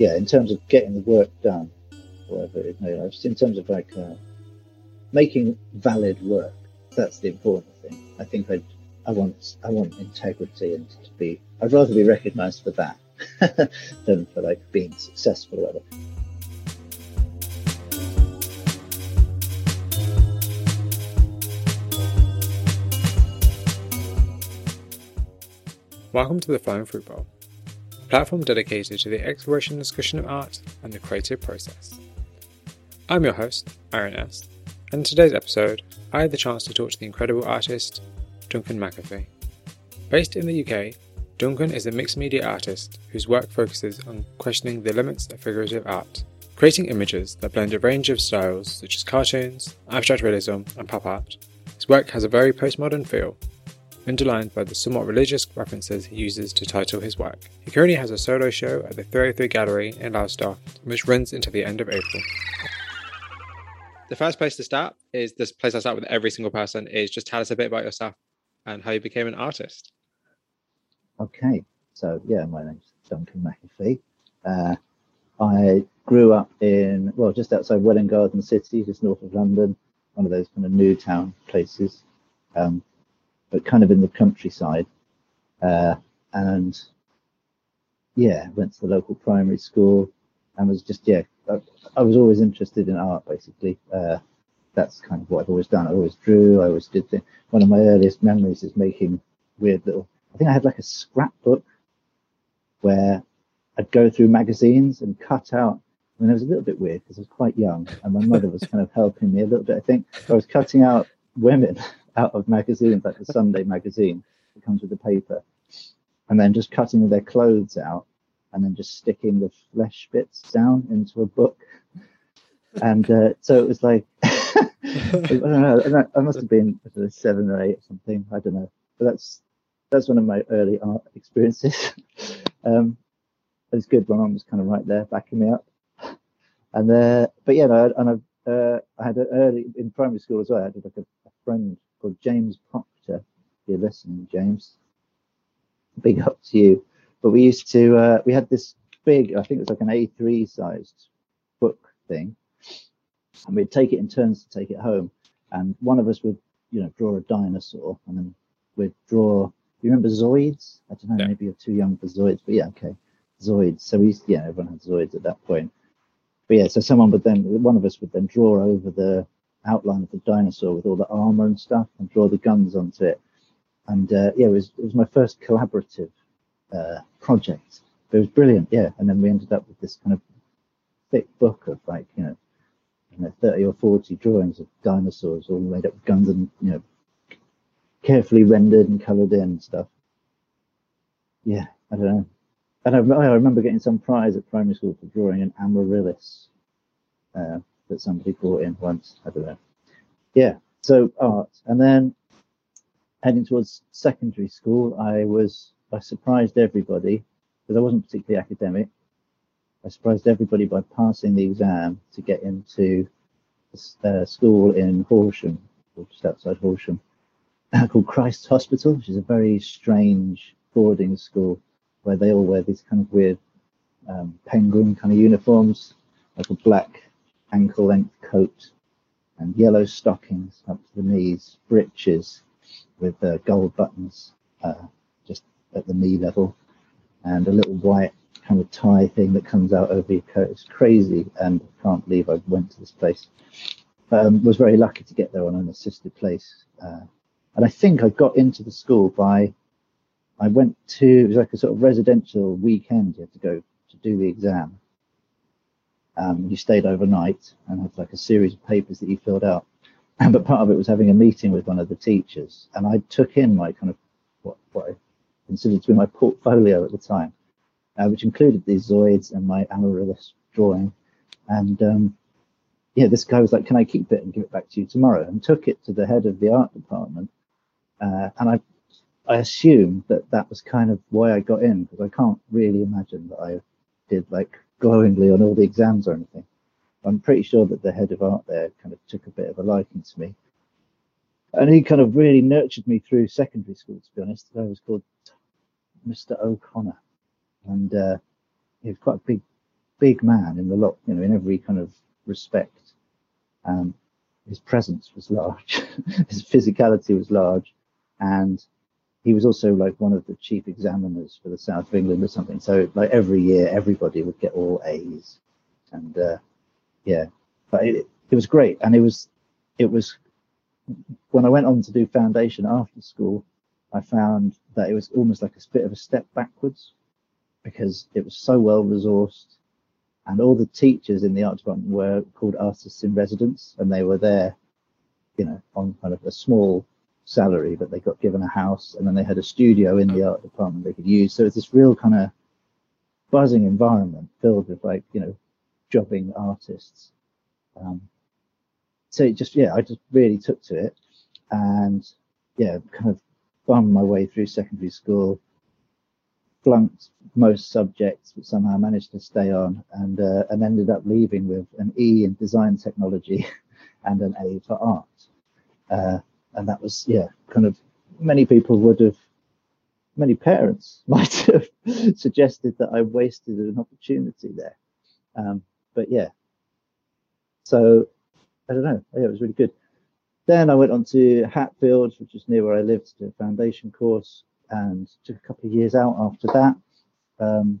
yeah, in terms of getting the work done, whatever it may, just in terms of like uh, making valid work, that's the important thing. I think I, I want, I want integrity and to be. I'd rather be recognised for that than for like being successful or whatever. Welcome to the Flying Fruit Bowl, platform dedicated to the exploration and discussion of art and the creative process. I'm your host, Aaron S., and in today's episode, I had the chance to talk to the incredible artist, Duncan McAfee. Based in the UK, Duncan is a mixed media artist whose work focuses on questioning the limits of figurative art, creating images that blend a range of styles such as cartoons, abstract realism, and pop art. His work has a very postmodern feel underlined by the somewhat religious references he uses to title his work. He currently has a solo show at the 303 Gallery in Lowestoft, which runs into the end of April. The first place to start is this place I start with every single person is just tell us a bit about yourself and how you became an artist. Okay, so yeah, my name's Duncan McAfee. Uh, I grew up in, well, just outside Welwyn Garden City, just north of London, one of those kind of new town places. Um, but kind of in the countryside. Uh, and yeah, went to the local primary school and was just, yeah, I, I was always interested in art basically. Uh, that's kind of what I've always done. I always drew, I always did things. One of my earliest memories is making weird little, I think I had like a scrapbook where I'd go through magazines and cut out. I mean, it was a little bit weird because I was quite young and my mother was kind of helping me a little bit. I think I was cutting out women out of magazines, like the Sunday magazine that comes with the paper, and then just cutting their clothes out and then just sticking the flesh bits down into a book. And uh, so it was like, I don't know, I must have been seven or eight or something. I don't know. But that's that's one of my early art experiences. um, it was good. My mum was kind of right there backing me up. And uh, but yeah, no, and I, uh, I had an early in primary school as well. I had like a, a friend called James Proctor. If you're listening, James, big up to you. But we used to, uh, we had this big, I think it was like an A3 sized book thing, and we'd take it in turns to take it home. And one of us would, you know, draw a dinosaur, and then we'd draw. You remember Zoids? I don't know, yeah. maybe you're too young for Zoids, but yeah, okay, Zoids. So we, yeah, everyone had Zoids at that point. But yeah, so someone would then, one of us would then draw over the outline of the dinosaur with all the armor and stuff and draw the guns onto it. And uh, yeah, it was it was my first collaborative uh, project. It was brilliant, yeah. And then we ended up with this kind of thick book of like you know, you know, thirty or forty drawings of dinosaurs all made up with guns and you know, carefully rendered and coloured in and stuff. Yeah, I don't know. And I, I remember getting some prize at primary school for drawing an amaryllis. Uh, that somebody brought in once. I don't know. Yeah, so art. And then heading towards secondary school, I was, I surprised everybody because I wasn't particularly academic. I surprised everybody by passing the exam to get into a school in Horsham, or just outside Horsham, called Christ's Hospital, which is a very strange boarding school where they all wear these kind of weird um, penguin kind of uniforms, like a black ankle length coat and yellow stockings up to the knees, breeches with uh, gold buttons uh, just at the knee level, and a little white kind of tie thing that comes out over your coat. It's crazy, and I can't believe I went to this place. Um, was very lucky to get there on an assisted place, uh, and I think I got into the school by. I went to it was like a sort of residential weekend. You had to go to do the exam, um, you stayed overnight and had like a series of papers that you filled out. but part of it was having a meeting with one of the teachers, and I took in my kind of what, what I considered to be my portfolio at the time, uh, which included these Zoids and my amaryllis drawing. And um, yeah, this guy was like, "Can I keep it and give it back to you tomorrow?" And took it to the head of the art department, uh, and I I assumed that that was kind of why I got in because I can't really imagine that I did like glowingly on all the exams or anything. I'm pretty sure that the head of art there kind of took a bit of a liking to me. And he kind of really nurtured me through secondary school, to be honest. I was called Mr. O'Connor. And uh, he was quite a big big man in the lot, you know, in every kind of respect. Um, his presence was large, his physicality was large, and he was also like one of the chief examiners for the south of England or something. So like every year, everybody would get all A's, and uh, yeah, but it, it was great, and it was it was when I went on to do foundation after school, I found that it was almost like a bit of a step backwards because it was so well resourced. And all the teachers in the art department were called artists in residence and they were there you know on kind of a small salary but they got given a house and then they had a studio in the art department they could use so it's this real kind of buzzing environment filled with like you know jobbing artists um, so it just yeah i just really took to it and yeah kind of bummed my way through secondary school flunked most subjects, but somehow managed to stay on and uh, and ended up leaving with an E in design technology and an A for art. Uh, and that was yeah, kind of many people would have, many parents might have suggested that I wasted an opportunity there. Um, but yeah, so I don't know. Yeah, it was really good. Then I went on to Hatfield, which is near where I lived, to do a foundation course and took a couple of years out after that. Um,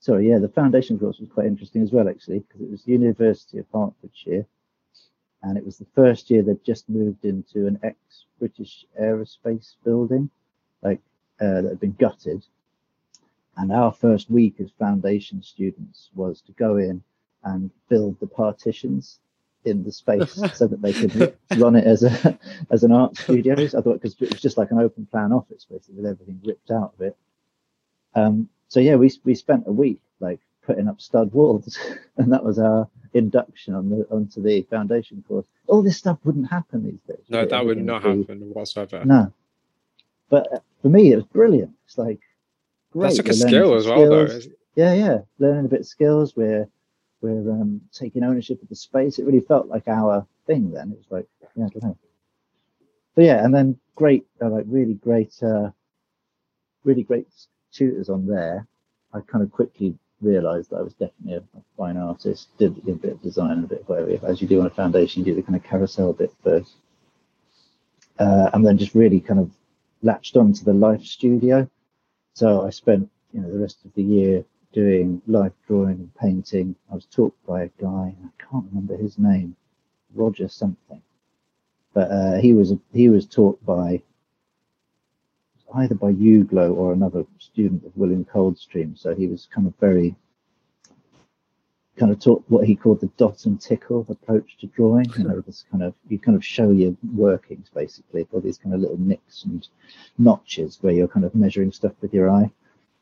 sorry, yeah, the foundation course was quite interesting as well, actually, because it was University of Hertfordshire, and it was the first year they'd just moved into an ex-British aerospace building, like uh, that had been gutted. And our first week as foundation students was to go in and build the partitions in the space so that they could run it as a as an art studio. I thought because it was just like an open plan office basically with everything ripped out of it. Um, so yeah, we we spent a week like putting up stud walls, and that was our induction on the onto the foundation course. All this stuff wouldn't happen these days. No, that would not be, happen whatsoever. No, but uh, for me, it was brilliant. It's like great. That's like a skill as well, though. Yeah, yeah, learning a bit of skills. We're we're um, taking ownership of the space. It really felt like our thing then. It was like, yeah, I don't know. But yeah, and then great, uh, like really great, uh, really great tutors on there. I kind of quickly realized that I was definitely a, fine artist, did, did, a bit of design and a bit of whatever. As you do on a foundation, you do the kind of carousel bit first. Uh, and then just really kind of latched on to the life studio. So I spent, you know, the rest of the year doing life drawing and painting. I was taught by a guy, I can't remember his name, Roger something, but uh, he was he was taught by either by Uglow or another student of William Coldstream. So he was kind of very kind of taught what he called the dot and tickle approach to drawing. You know, this kind of you kind of show your workings basically, for these kind of little nicks and notches where you're kind of measuring stuff with your eye.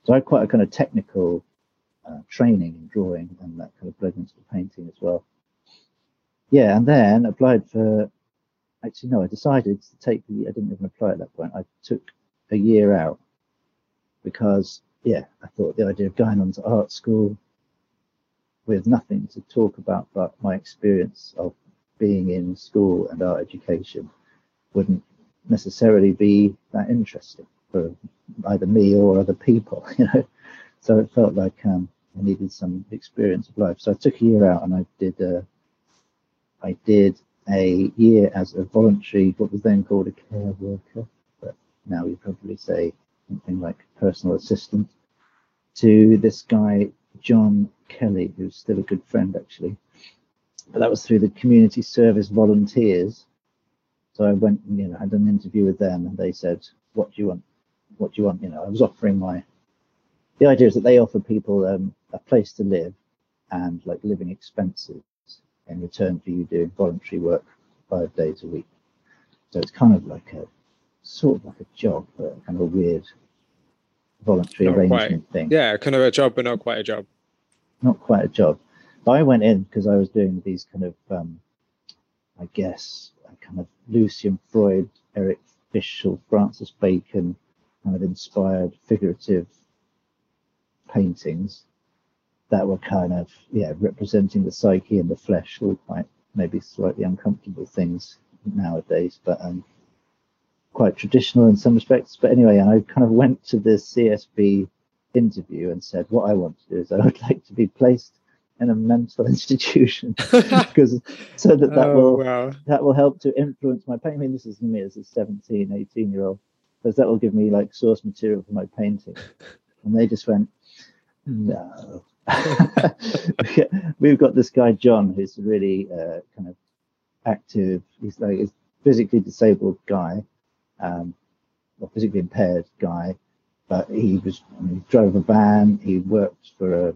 So I had quite a kind of technical uh, training in drawing, and that kind of bled into the painting as well. Yeah, and then applied for. Actually, no, I decided to take the. I didn't even apply at that point. I took a year out because, yeah, I thought the idea of going on to art school with nothing to talk about but my experience of being in school and art education wouldn't necessarily be that interesting for either me or other people, you know. So it felt like um, I needed some experience of life. So I took a year out and I did a, uh, did a year as a voluntary, what was then called a care worker, now you probably say something like personal assistant to this guy, John Kelly, who's still a good friend actually. But that was through the community service volunteers. So I went, you know, had an interview with them and they said, what do you want? What do you want? You know, I was offering my the idea is that they offer people um, a place to live and like living expenses in return for you doing voluntary work five days a week. So it's kind of like a sort of like a job, but kind of a weird voluntary not arrangement quite. thing. Yeah, kind of a job, but not quite a job. Not quite a job. But I went in because I was doing these kind of, um, I guess, kind of Lucian Freud, Eric Fischl, Francis Bacon, kind of inspired figurative paintings that were kind of yeah representing the psyche and the flesh all quite maybe slightly uncomfortable things nowadays but um quite traditional in some respects but anyway i kind of went to the CSV interview and said, "What I want to do is I would like to be placed in a mental institution because so that that Oh, will wow. that will help to influence my painting. I mean, this is me as a 17, 18 year old, because that will give me like source material for my painting. And they just went, no. We've got this guy, John, who's really uh, kind of active, he's like a physically disabled guy, um, or physically impaired guy, but he was he drove a van, he worked for a,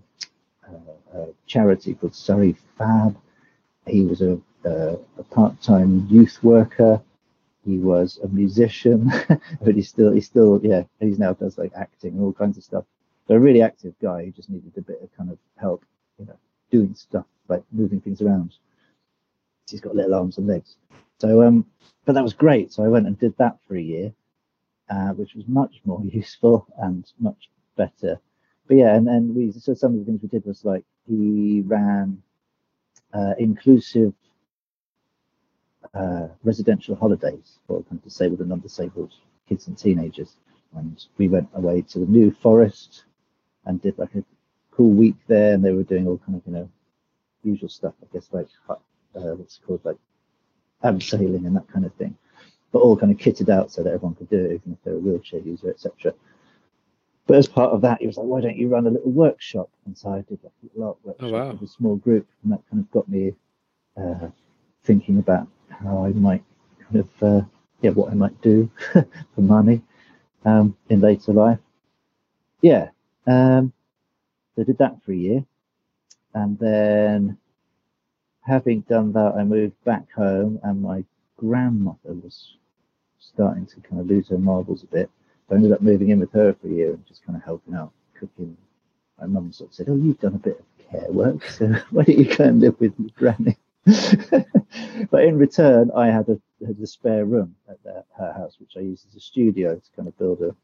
a, a charity called Surrey Fab. He was a a part-time youth worker. He was a musician, but he's still he's still yeah he's now does like acting and all kinds of stuff. So a really active guy who just needed a bit of kind of help, you know, doing stuff like moving things around. He's got little arms and legs. So um, but that was great. So I went and did that for a year, uh, which was much more useful and much better. But yeah, and then we so some of the things we did was like he ran uh, inclusive uh, residential holidays for kind of disabled and non-disabled kids and teenagers. And we went away to the New Forest and did like a cool week there. And they were doing all kind of you know usual stuff, I guess like uh, what's called like abseiling and that kind of thing, but all kind of kitted out so that everyone could do it, even if they're a wheelchair user, etc. But as part of that, he was like, "Why don't you run a little workshop?" And so I did like a little workshop wow. with a small group, and that kind of got me uh, thinking about how I might kind of uh, yeah what I might do for money um, in later life. Yeah, um, so I did that for a year, and then having done that, I moved back home, and my grandmother was starting to kind of lose her marbles a bit. So I ended up moving in with her for a year and just kind of helping out cooking. My mum sort of said, "Oh, you've done a bit of care work, so why don't you go and live with your granny?" but in return, I had a, had a spare room at the, her house, which I used as a studio to kind of build a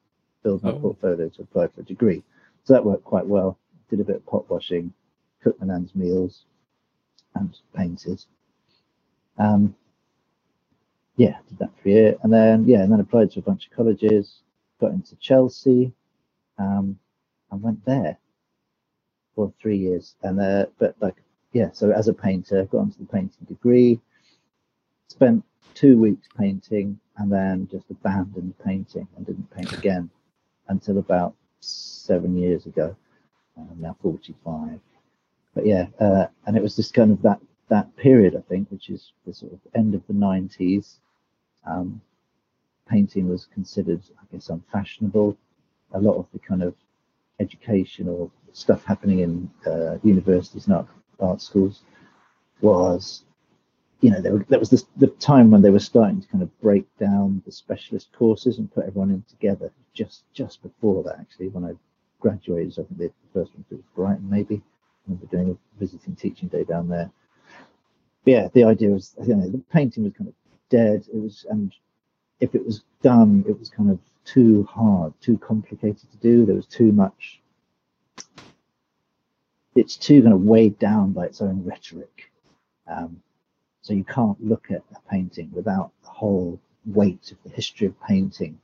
build my Oh. portfolio to apply for a degree. So that worked quite well. Did a bit of pot washing, cooked my nan's meals, and painted. Um, yeah, did that for a year, and then yeah, and then applied to a bunch of colleges. Got into Chelsea, um, and went there for three years. And uh, but like yeah, so as a painter, got onto the painting degree. Spent two weeks painting, and then just abandoned painting and didn't paint again until about seven years ago. I'm now 45. But yeah, uh, and it was just kind of that that period, I think, which is the sort of end of the 90s. Um, painting was considered, I guess, unfashionable. A lot of the kind of educational stuff happening in uh, universities and art, art schools was, you know, there, was this the time when they were starting to kind of break down the specialist courses and put everyone in together. Just just before that, actually, when I graduated, so I think the first one was Brighton, maybe. Remember doing a visiting teaching day down there. But yeah, the idea was, you know, the painting was kind of dead. It was, and if it was done, it was kind of too hard, too complicated to do. There was too much. It's too kind of weighed down by its own rhetoric. Um, so you can't look at a painting without the whole weight of the history of painting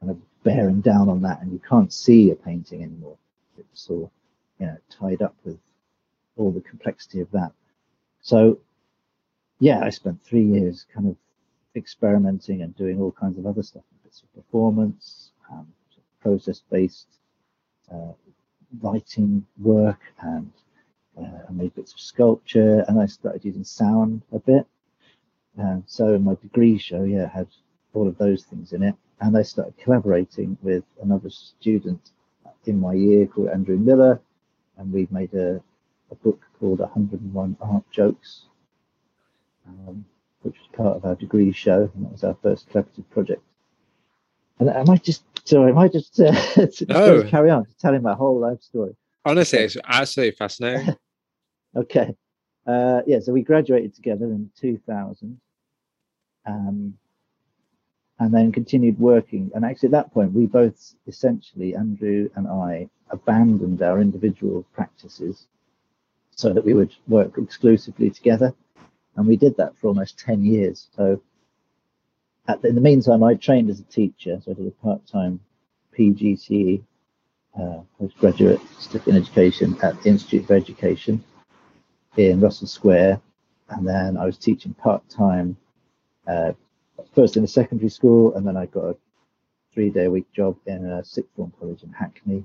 kind of bearing down on that, and you can't see a painting anymore. It's all, you know, tied up with all the complexity of that. So, yeah, I spent three years kind of experimenting and doing all kinds of other stuff, bits of performance, um, process-based uh, writing work, and uh, I made bits of sculpture, and I started using sound a bit. So my degree show, yeah, I had all of those things in it, and I started collaborating with another student in my year called Andrew Miller, and we made a, a book called 101 Art Jokes, um, which was part of our degree show, and that was our first collaborative project. And I might just, sorry, I might just, uh, just No. carry on telling my whole life story. Honestly, it's absolutely fascinating. Okay. Uh, yeah, so we graduated together in 2000 um, and then continued working. And actually, at that point, we both essentially, Andrew and I, abandoned our individual practices so that we would work exclusively together. And we did that for almost 10 years. So, the, in the meantime, I trained as a teacher, so I did a part time PGCE uh, postgraduate in education at the Institute for Education in Russell Square, and then I was teaching part time, uh, first in a secondary school, and then I got a three day a week job in a sixth form college in Hackney,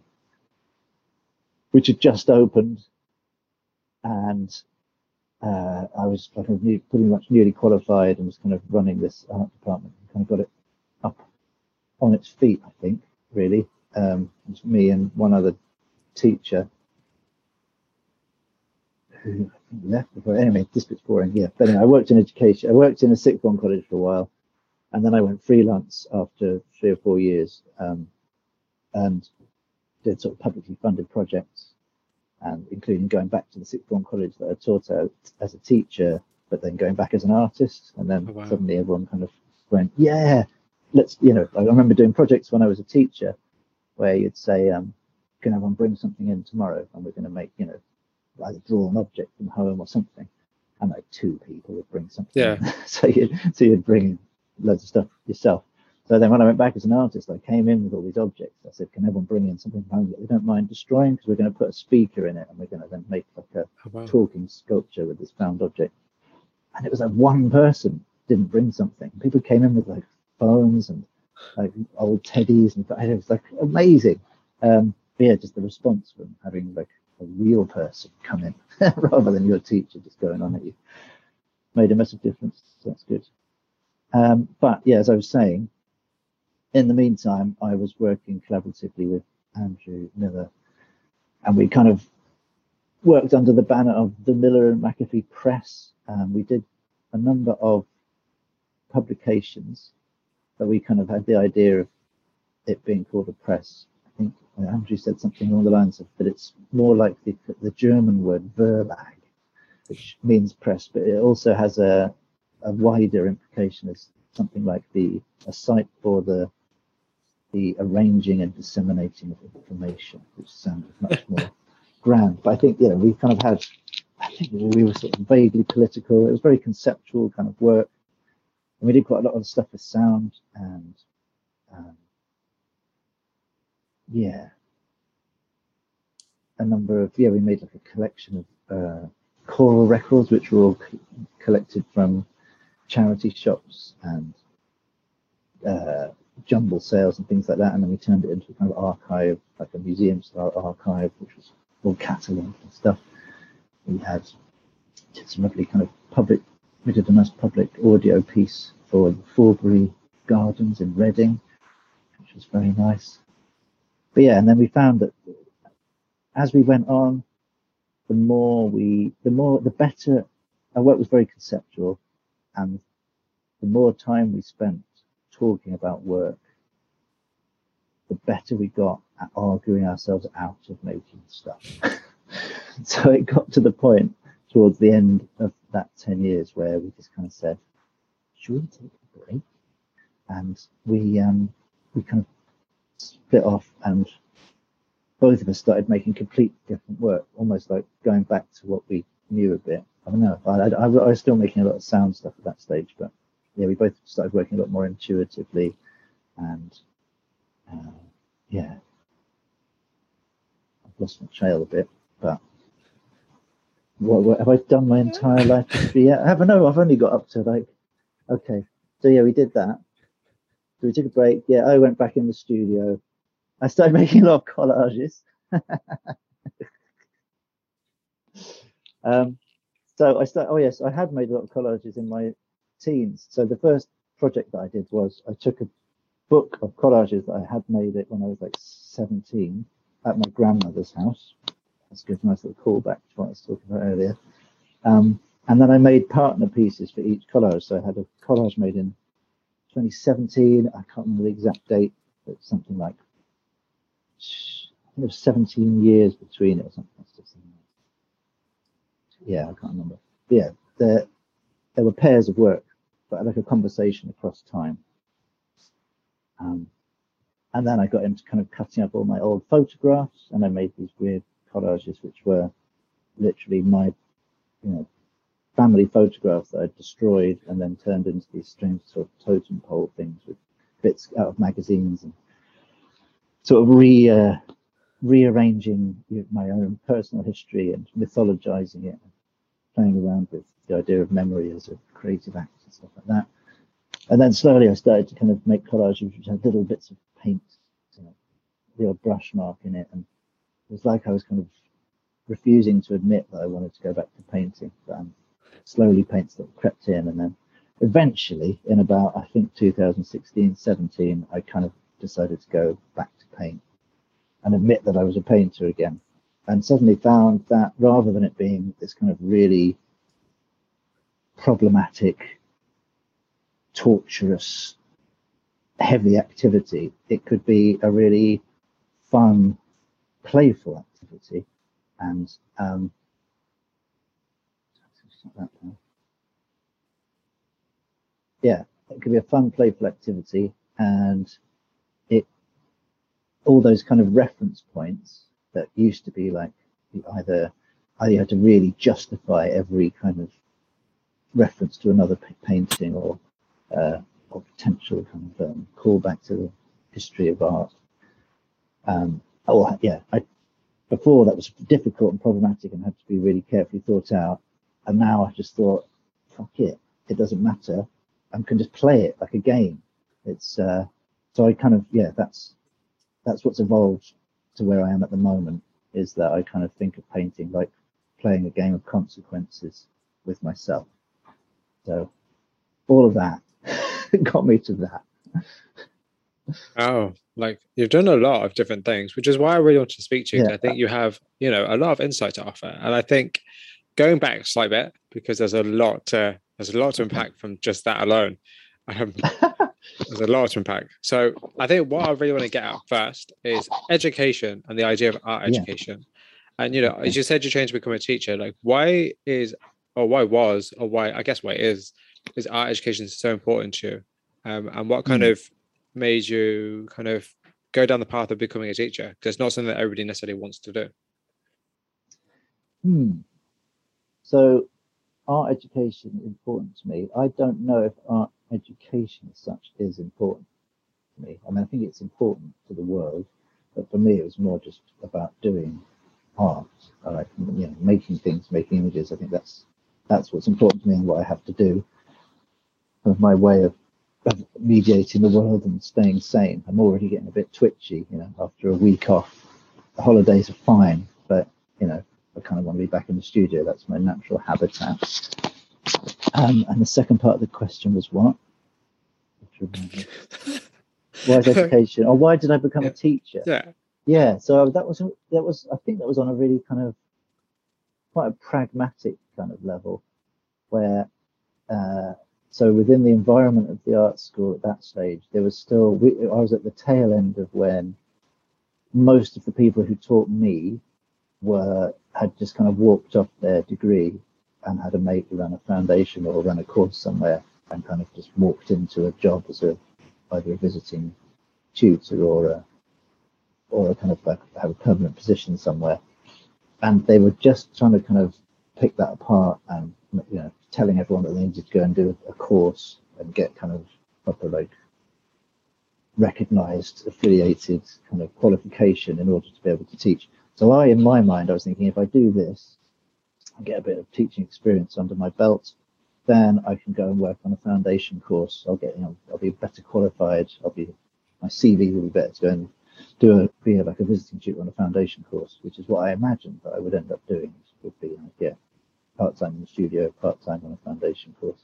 which had just opened, and uh, I was kind of new, pretty much newly qualified and was kind of running this art department. Kind of got it up on its feet, I think, really. Um, it's me and one other teacher who left before. Anyway, this bit's boring. Yeah, but anyway, I worked in education. I worked in a sixth form college for a while, and then I went freelance after three or four years, um, and did sort of publicly funded projects, and including going back to the sixth form college that I taught at as a teacher, but then going back as an artist, and then Oh, wow. suddenly everyone kind of went, yeah, let's, you know, I remember doing projects when I was a teacher, where you'd say, um, can everyone bring something in tomorrow, and we're going to make, you know, either draw an object from home or something, and like two people would bring something. Yeah. so you'd so you'd bring in loads of stuff yourself. So then when I went back as an artist, I came in with all these objects. I said, can everyone bring in something that we don't mind destroying because we're going to put a speaker in it and we're going to then make like a Oh, wow. talking sculpture with this found object. And it was like one person didn't bring something. People came in with like phones and like old teddies and it was like amazing. Um, but yeah, just the response from having like a real person come in rather than your teacher just going on at you made a massive difference. So that's good. Um, but yeah, as I was saying, in the meantime, I was working collaboratively with Andrew Miller, and we kind of worked under the banner of the Miller and McAfee Press. Um, we did a number of publications, but we kind of had the idea of it being called a press. I think uh, Andrew said something along the lines of that it's more like the, the German word Verlag, which means press, but it also has a, a wider implication as something like the a site for the the arranging and disseminating of information, which sounded much more grand. But I think you know we kind of had I think we were sort of vaguely political. It was very conceptual kind of work. And we did quite a lot of stuff with sound and um, yeah, a number of yeah. We made like a collection of uh, choral records, which were all c- collected from charity shops and uh, jumble sales and things like that. And then we turned it into a kind of archive, like a museum style archive, which was all catalogued and stuff. We had did some lovely kind of public. We did a nice public audio piece for the Forbury Gardens in Reading, which was very nice. But yeah, and then we found that as we went on, the more we, the more, the better. Our work was very conceptual, and the more time we spent talking about work, the better we got at arguing ourselves out of making stuff. so it got to the point towards the end of that 10 years where we just kind of said, should we take a break? And we, um, we kind of split off and both of us started making complete different work, almost like going back to what we knew a bit. I don't know. I, I, I was still making a lot of sound stuff at that stage, but yeah, we both started working a lot more intuitively and uh, yeah, I've lost my trail a bit, but what, what have I done my entire life yet? I haven't. No, I've only got up to like, okay. So yeah, we did that. So we took a break. Yeah, I went back in the studio. I started making a lot of collages. um, so I started. Oh yes, I had made a lot of collages in my teens. So the first project that I did was I took a book of collages that I had made it when I was like 17 at my grandmother's house. That's a good, nice little callback to what I was talking about earlier. Um, and then I made partner pieces for each collage. So I had a collage made in 2017. I can't remember the exact date, but something like I think it was 17 years between it or something. Yeah, I can't remember. But yeah, there there were pairs of work, but like a conversation across time. Um, and then I got into kind of cutting up all my old photographs, and I made these weird collages, which were literally my, you know, family photographs that I destroyed and then turned into these strange sort of totem pole things with bits out of magazines and sort of re uh, rearranging my own personal history and mythologizing it, playing around with the idea of memory as a creative act and stuff like that. And then slowly I started to kind of make collages which had little bits of paint, you know, the brush mark in it. And it was like I was kind of refusing to admit that I wanted to go back to painting. But um, slowly paint sort of crept in. And then eventually, in about, I think, 2016, 17, I kind of decided to go back to paint and admit that I was a painter again. And suddenly found that rather than it being this kind of really problematic, torturous, heavy activity, it could be a really fun, playful activity. And um, yeah, it could be a fun, playful activity, and it all those kind of reference points that used to be like either either you had to really justify every kind of reference to another painting or uh, or potential kind of um, callback to the history of art. Um, oh yeah, I, before that was difficult and problematic and had to be really carefully thought out. And now I just thought, fuck it, it doesn't matter. I can just play it like a game. It's uh, so I kind of yeah, that's that's what's evolved to where I am at the moment. Is that I kind of think of painting like playing a game of consequences with myself. So all of that got me to that. Oh, like you've done a lot of different things, which is why I really want to speak to you. Yeah. I think you have, you know, a lot of insight to offer, and I think going back a slight bit because there's a lot to there's a lot to unpack from just that alone. Um, there's a lot to unpack. So I think what I really want to get out first is education and the idea of art education. Yeah. And you know, as you said, you changed to become a teacher. Like, why is or why was or why I guess why is is art education so important to you? Um, and what kind mm. of made you kind of go down the path of becoming a teacher? Because it's not something that everybody necessarily wants to do. Hmm. So, art education is important to me. I don't know if art education as such is important to me. I mean, I think it's important to the world, but for me, it was more just about doing art. Like, you know, making things, making images. I think that's that's what's important to me and what I have to do. Of my way of, of mediating the world and staying sane. I'm already getting a bit twitchy, you know, after a week off. The holidays are fine, but you know, I kind of want to be back in the studio. That's my natural habitat. Um, and the second part of the question was what? why is education? Or why did I become yeah. a teacher? Yeah. Yeah. So that was that was I think that was on a really kind of quite a pragmatic kind of level, where uh, so within the environment of the art school at that stage, there was still we, I was at the tail end of when most of the people who taught me were had just kind of walked off their degree and had a mate ran a foundation or run a course somewhere and kind of just walked into a job as a either a visiting tutor or a or a kind of like have a permanent position somewhere. And they were just trying to kind of pick that apart and you know telling everyone that they needed to go and do a course and get kind of proper like recognized affiliated kind of qualification in order to be able to teach so I, in my mind, I was thinking if I do this, I get a bit of teaching experience under my belt, then I can go and work on a foundation course. I'll get, you know, I'll be better qualified. I'll be, my CV will be better to go and do a, be like a visiting tutor on a foundation course, which is what I imagined that I would end up doing. Would be like, yeah, part time in the studio, part time on a foundation course.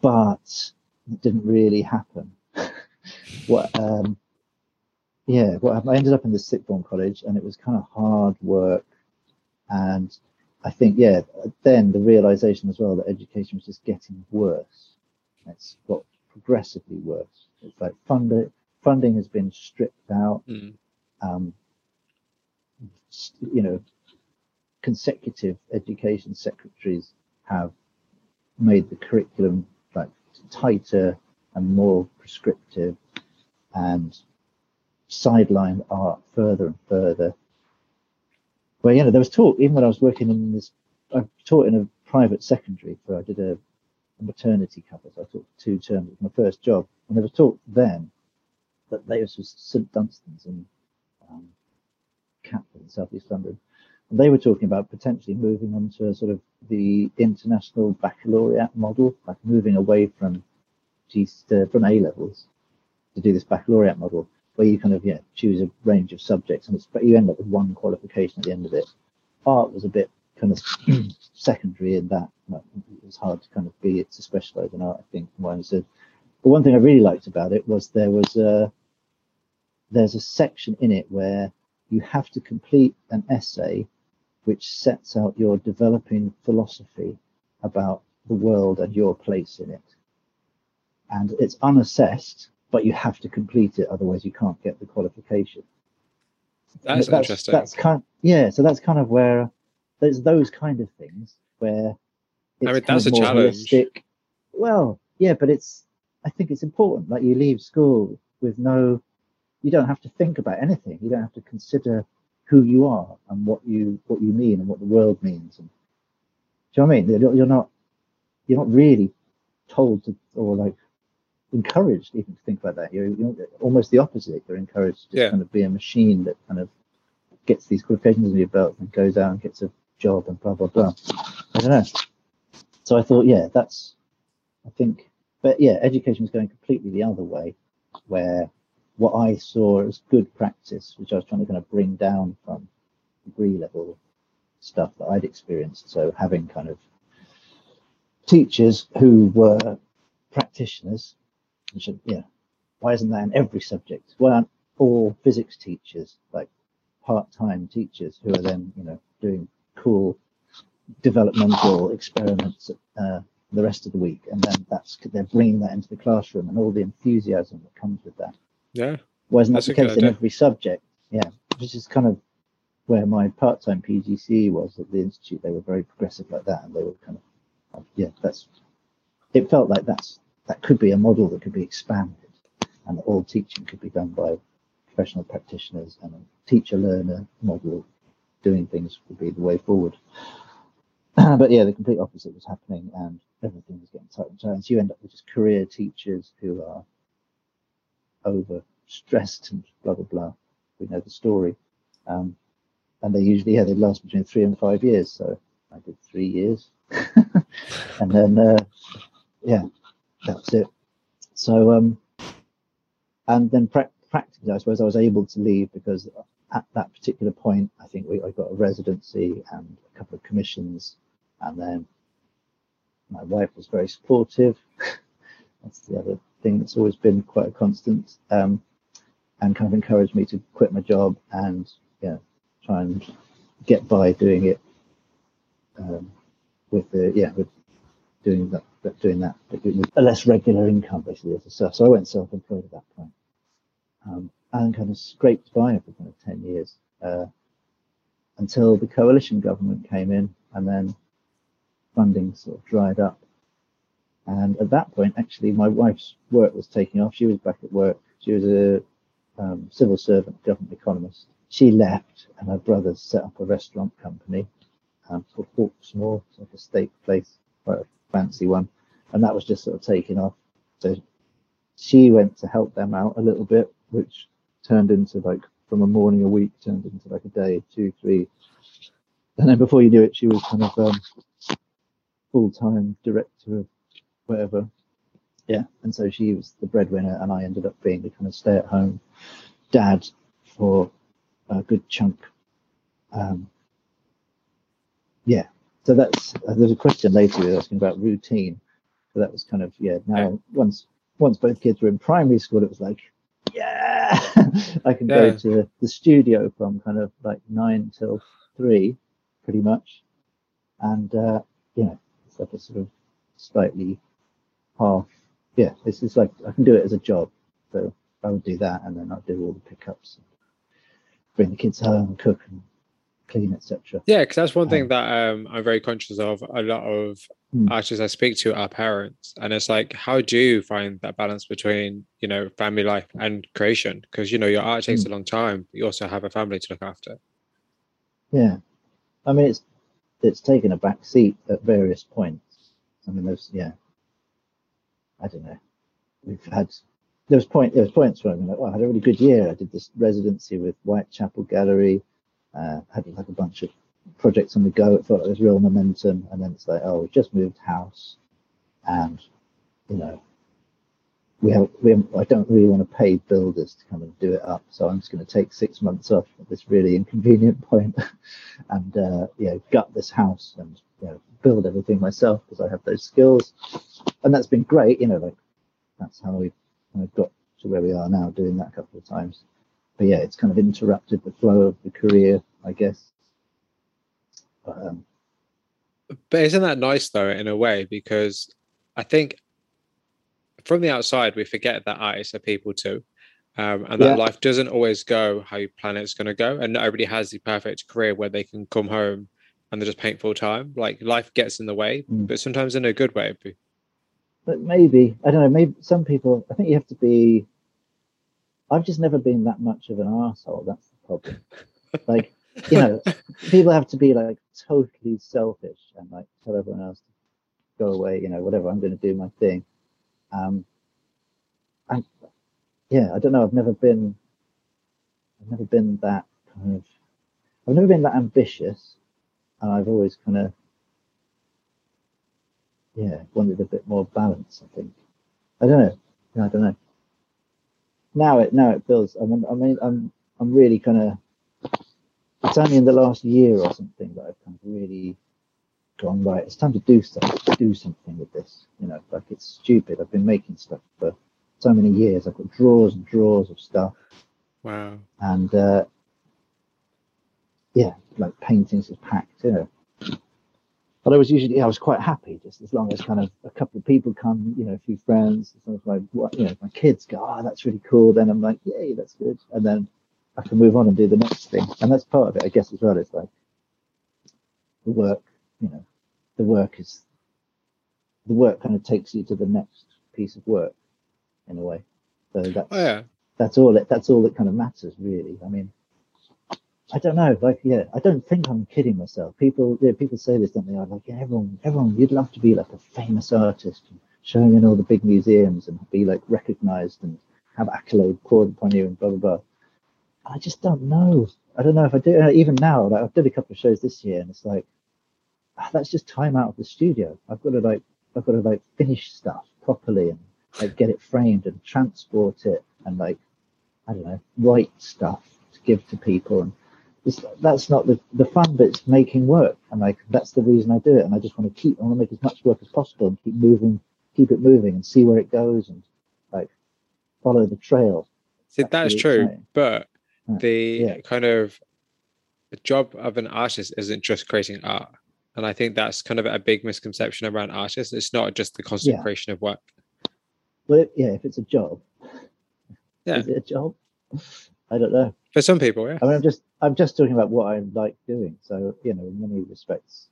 But it didn't really happen. what um, yeah, well, I ended up in the sixth form college, and it was kind of hard work. And I think, yeah, then the realization as well that education was just getting worse. It's got progressively worse. It's like funding funding has been stripped out. Mm. Um, you know, consecutive education secretaries have made the curriculum like tighter and more prescriptive and sidelined art further and further. Well, you know, there was talk even when I was working in this. I taught in a private secondary, where I did a, maternity cover. So I taught two terms. It was my first job, and there was talk then that this was St Dunstan's and um, Catford in southeast London. And they were talking about potentially moving on to sort of the international baccalaureate model, like moving away from G, uh, from A levels to do this baccalaureate model, where you kind of yeah choose a range of subjects, and it's but you end up with one qualification at the end of it. Art was a bit kind of secondary in that. It was hard to kind of be to specialize in art, I think, from what I understood. But one thing I really liked about it was there was a there's a section in it where you have to complete an essay which sets out your developing philosophy about the world and your place in it. And it's unassessed, but you have to complete it, otherwise you can't get the qualification. That's, that's interesting. That's kind, yeah. So that's kind of where there's those kind of things where I mean that's a challenge. Holistic. Well, yeah, but it's I think it's important. Like you leave school with no, you don't have to think about anything. You don't have to consider who you are and what you what you mean and what the world means. And, do you know what I mean? You're not you're not really told to or like encouraged even to think about that. You're, you're almost the opposite. You're encouraged to yeah. kind of be a machine that kind of gets these qualifications in your belt and goes out and gets a job and blah blah blah. I don't know. So I thought, yeah, that's I think but yeah, education is going completely the other way, where what I saw as good practice, which I was trying to kind of bring down from degree level stuff that I'd experienced. So having kind of teachers who were practitioners, which yeah, why isn't that in every subject? Why aren't all physics teachers like part-time teachers who are then you know doing cool developmental experiments uh, the rest of the week, and then that's they're bringing that into the classroom and all the enthusiasm that comes with that. Yeah, wasn't that the case in every subject? Yeah, which is kind of where my part-time PGCE was at the institute. They were very progressive like that, and they were kind of yeah. That's it felt like that's that could be a model that could be expanded, and all teaching could be done by professional practitioners, and a teacher-learner model doing things would be the way forward. but yeah, the complete opposite was happening, and everything was getting tight and tight. So you end up with just career teachers who are over stressed and blah blah blah. We know the story, um, and they usually yeah they last between three and five years. So I did three years, and then uh, yeah, that's it. So um, and then pra- practically, I suppose I was able to leave because at that particular point, I think we I got a residency and a couple of commissions and then my wife was very supportive. that's the other thing that's always been quite a constant, um, and kind of encouraged me to quit my job and yeah, try and get by doing it um, with the yeah with doing that doing that with a less regular income basically as a self. So I went self-employed at that point, um, and kind of scraped by for kind of ten years uh, until the coalition government came in, and then funding sort of dried up. And at that point, actually, my wife's work was taking off. She was back at work. She was a um, civil servant, government economist. She left, and her brothers set up a restaurant company um, called Hawksmoor, like a steak place, quite a fancy one. And that was just sort of taking off. So she went to help them out a little bit, which turned into like from a morning a week turned into like a day, two, three. And then before you knew it, she was kind of um, full time director of whatever. Yeah, and so she was the breadwinner, and I ended up being the kind of stay at home dad for a good chunk. Um, yeah, so that's uh, there's a question later asking about routine. So that was kind of yeah. Now once once both kids were in primary school, it was like yeah, I can yeah. go to the studio from kind of like nine till three, pretty much, and uh, you know like a sort of slightly half. Yeah, this is like I can do it as a job. So I would do that, and then I'd do all the pickups, bring the kids home, cook and clean, etc. Yeah, because that's one um, thing that um, I'm very conscious of. A lot of hmm. artists I speak to are parents, and it's like, how do you find that balance between you know family life and creation? Because you know your art takes mm. a long time. But you also have a family to look after. Yeah, I mean it's it's taken a back seat at various points. I mean, there's yeah, I don't know. We've had there was point there was points where I'm like, well, I had a really good year. I did this residency with Whitechapel Gallery. Uh, had like a bunch of projects on the go. It felt like there was real momentum, and then it's like, oh, we just moved house, and you know, we have, we have, I don't really want to pay builders to come and do it up, so I'm just going to take six months off at this really inconvenient point, and uh, you know, gut this house and you know, build everything myself because I have those skills, and that's been great. You know, like that's how we've kind of got to where we are now, doing that a couple of times. But yeah, it's kind of interrupted the flow of the career, I guess. But, um, but isn't that nice though, in a way? Because I think from the outside, we forget that artists are people too. Um, and that yeah. life doesn't always go how you plan it's going to go. And not everybody has the perfect career where they can come home and they just paint full time. Like life gets in the way, mm. but sometimes in a good way. But maybe, I don't know, maybe some people, I think you have to be, I've just never been that much of an asshole. That's the problem. like, you know, people have to be like totally selfish and like tell everyone else to go away, you know, whatever, I'm going to do my thing. Um, and yeah, I don't know. I've never been, I've never been that kind of, I've never been that ambitious, and I've always kind of, yeah, wanted a bit more balance. I think. I don't know. I don't know. Now it now it feels. I mean, I mean, I'm I'm really kind of. It's only in the last year or something that I've kind of really gone right. It's time to do stuff, do something with this. You know, like it's stupid. I've been making stuff for so many years. I've got drawers and drawers of stuff. Wow. And uh, yeah, like paintings is packed. You know. But I was usually, yeah, I was quite happy just as long as kind of a couple of people come, you know, a few friends, as long as my, you know, my kids go, oh, that's really cool. Then I'm like, yay, that's good. And then I can move on and do the next thing. And that's part of it, I guess, as well. It's like the work you know, the work is the work kind of takes you to the next piece of work in a way. So that's oh, yeah. that's all it that's all that kind of matters really. I mean I don't know, like yeah, I don't think I'm kidding myself. People yeah, people say this, don't they? I'm like, yeah, everyone everyone you'd love to be like a famous artist and showing in all the big museums and be like recognized and have accolade poured upon you and blah blah blah. I just don't know. I don't know if I do. Uh, even now, like I've done a couple of shows this year, and it's like Ah, that's just time out of the studio. I've got to like I've got to like finish stuff properly and like get it framed and transport it and like I don't know write stuff to give to people and that's not the the fun bit's making work and like that's the reason I do it and I just want to keep I want to make as much work as possible and keep moving keep it moving and see where it goes and like follow the trail. See that's, that's really true, exciting. but the yeah. kind of job of an artist isn't just creating art and I think that's kind of a big misconception around artists. It's not just the constant yeah. creation of work. Well, yeah, if it's a job, yeah, is it a job? I don't know. For some people, yeah. I mean, I'm just I'm just talking about what I like doing. So you know, in many respects.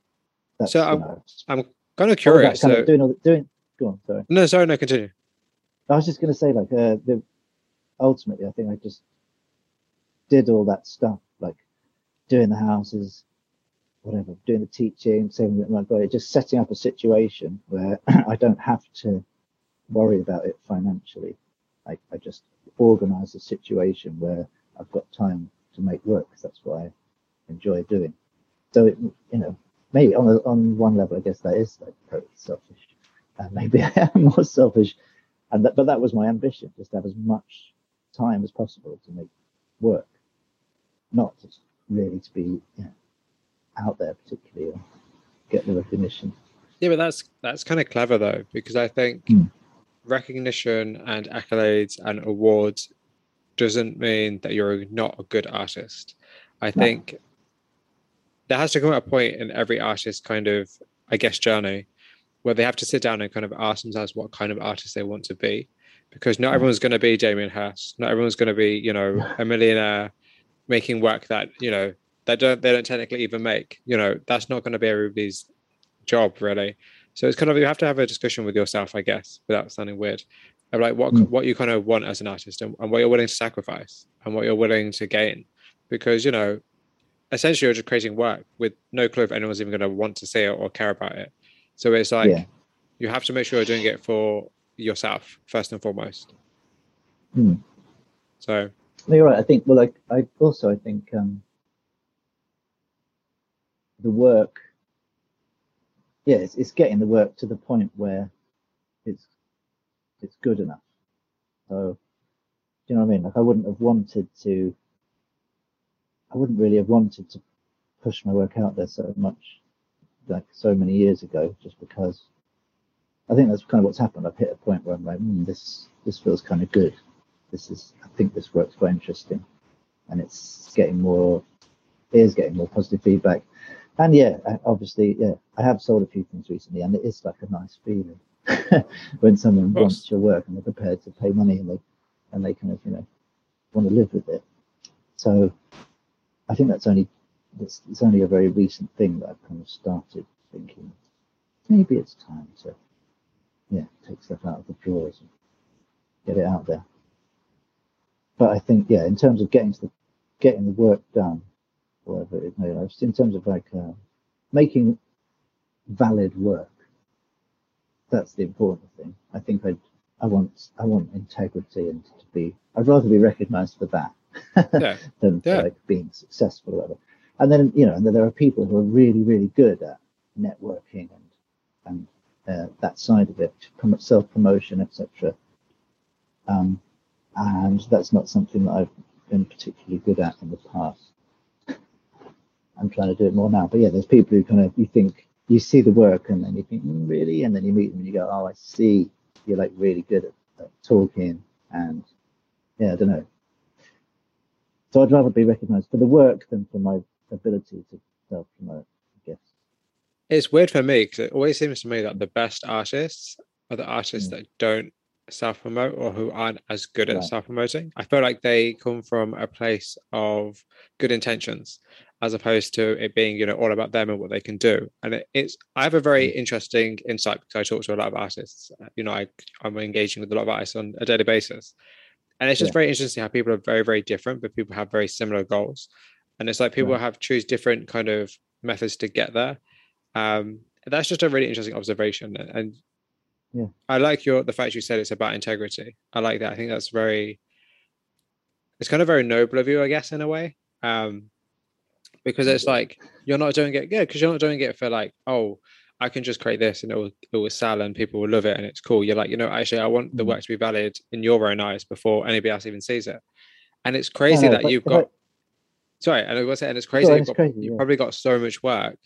that's, so I'm, know, I'm kind of curious. Kind so... of doing all the, doing. Go on, sorry. No, sorry, no, continue. I was just going to say, like, uh, the ultimately, I think I just did all that stuff, like doing the houses, whatever, doing the teaching, saving with my body, just setting up a situation where I don't have to worry about it financially. I, I just organize a situation where I've got time to make work that's what I enjoy doing. So, it, you know, maybe on, a, on one level, I guess that is like selfish. And maybe I am more selfish. And that, but that was my ambition, just to have as much time as possible to make work, not really to be, you know, out there particularly or get the recognition. Yeah, but that's that's kind of clever though, because I think mm. recognition and accolades and awards doesn't mean that you're not a good artist. I no. think there has to come a point in every artist kind of, I guess, journey where they have to sit down and kind of ask themselves what kind of artist they want to be. Because not hmm. everyone's going to be Damien Hirst. Not everyone's going to be, you know, a millionaire making work that, you know, they don't they don't technically even make. You know, that's not going to be everybody's job really. So it's kind of you have to have a discussion with yourself, I guess, without sounding weird, of like what mm. what you kind of want as an artist and, and what you're willing to sacrifice and what you're willing to gain, because you know, essentially you're just creating work with no clue if anyone's even going to want to see it or care about it. So it's like yeah. you have to make sure you're doing it for yourself first and foremost. Mm. So no, you're right. I think well, like I also I think um the work, yeah, it's, it's getting the work to the point where it's it's good enough. So, do you know what I mean? Like, I wouldn't have wanted to. I wouldn't really have wanted to push my work out there so much, like so many years ago, just because. I think that's kind of what's happened. I've hit a point where I'm like, mm, this this feels kind of good. This is, I think this work's quite interesting, and it's getting more, it is getting more positive feedback. And yeah, obviously, yeah, I have sold a few things recently, and it is like a nice feeling when someone wants your work and they're prepared to pay money and they and they kind of you know want to live with it. So I think that's only it's, it's only a very recent thing that I've kind of started thinking maybe it's time to yeah take stuff out of the drawers and get it out there. But I think yeah, in terms of getting to the getting the work done, whatever it may be, in terms of like uh, making valid work that's the important thing. I think I I want I want integrity and to be I'd rather be recognised for that yeah. than yeah. like being successful or whatever. And then you know, and then there are people who are really really good at networking and and uh, that side of it, self promotion, etc. Um, and that's not something that I've been particularly good at in the past. I'm trying to do it more now, but yeah, there's people who kind of you think you see the work and then you think, mm, really? And then you meet them and you go, oh, I see. You're like really good at, at talking and yeah, I don't know. So I'd rather be recognized for the work than for my ability to self promote, I guess. It's weird for me because it always seems to me that the best artists are the artists mm. that don't self promote or who aren't as good at right. self promoting. I feel like they come from a place of good intentions as opposed to it being you know all about them and what they can do. And it, it's i have a very mm. interesting insight because i talk to a lot of artists you know I, i'm engaging with a lot of artists on a daily basis. And it's just yeah. very interesting how people are very very different but people have very similar goals. And it's like people yeah. have choose different kind of methods to get there. Um that's just a really interesting observation and yeah. I like your the fact you said it's about integrity. I like that. I think that's very it's kind of very noble of you i guess in a way. Um because it's like you're not doing it good because you're not doing it for like oh I can just create this and it will it will sell and people will love it and it's cool. You're like, you know, actually I want the mm. work to be valid in your own eyes before anybody else even sees it. And it's crazy that you've got sorry, and I was saying it's crazy, you've, got, crazy you've probably got so much work.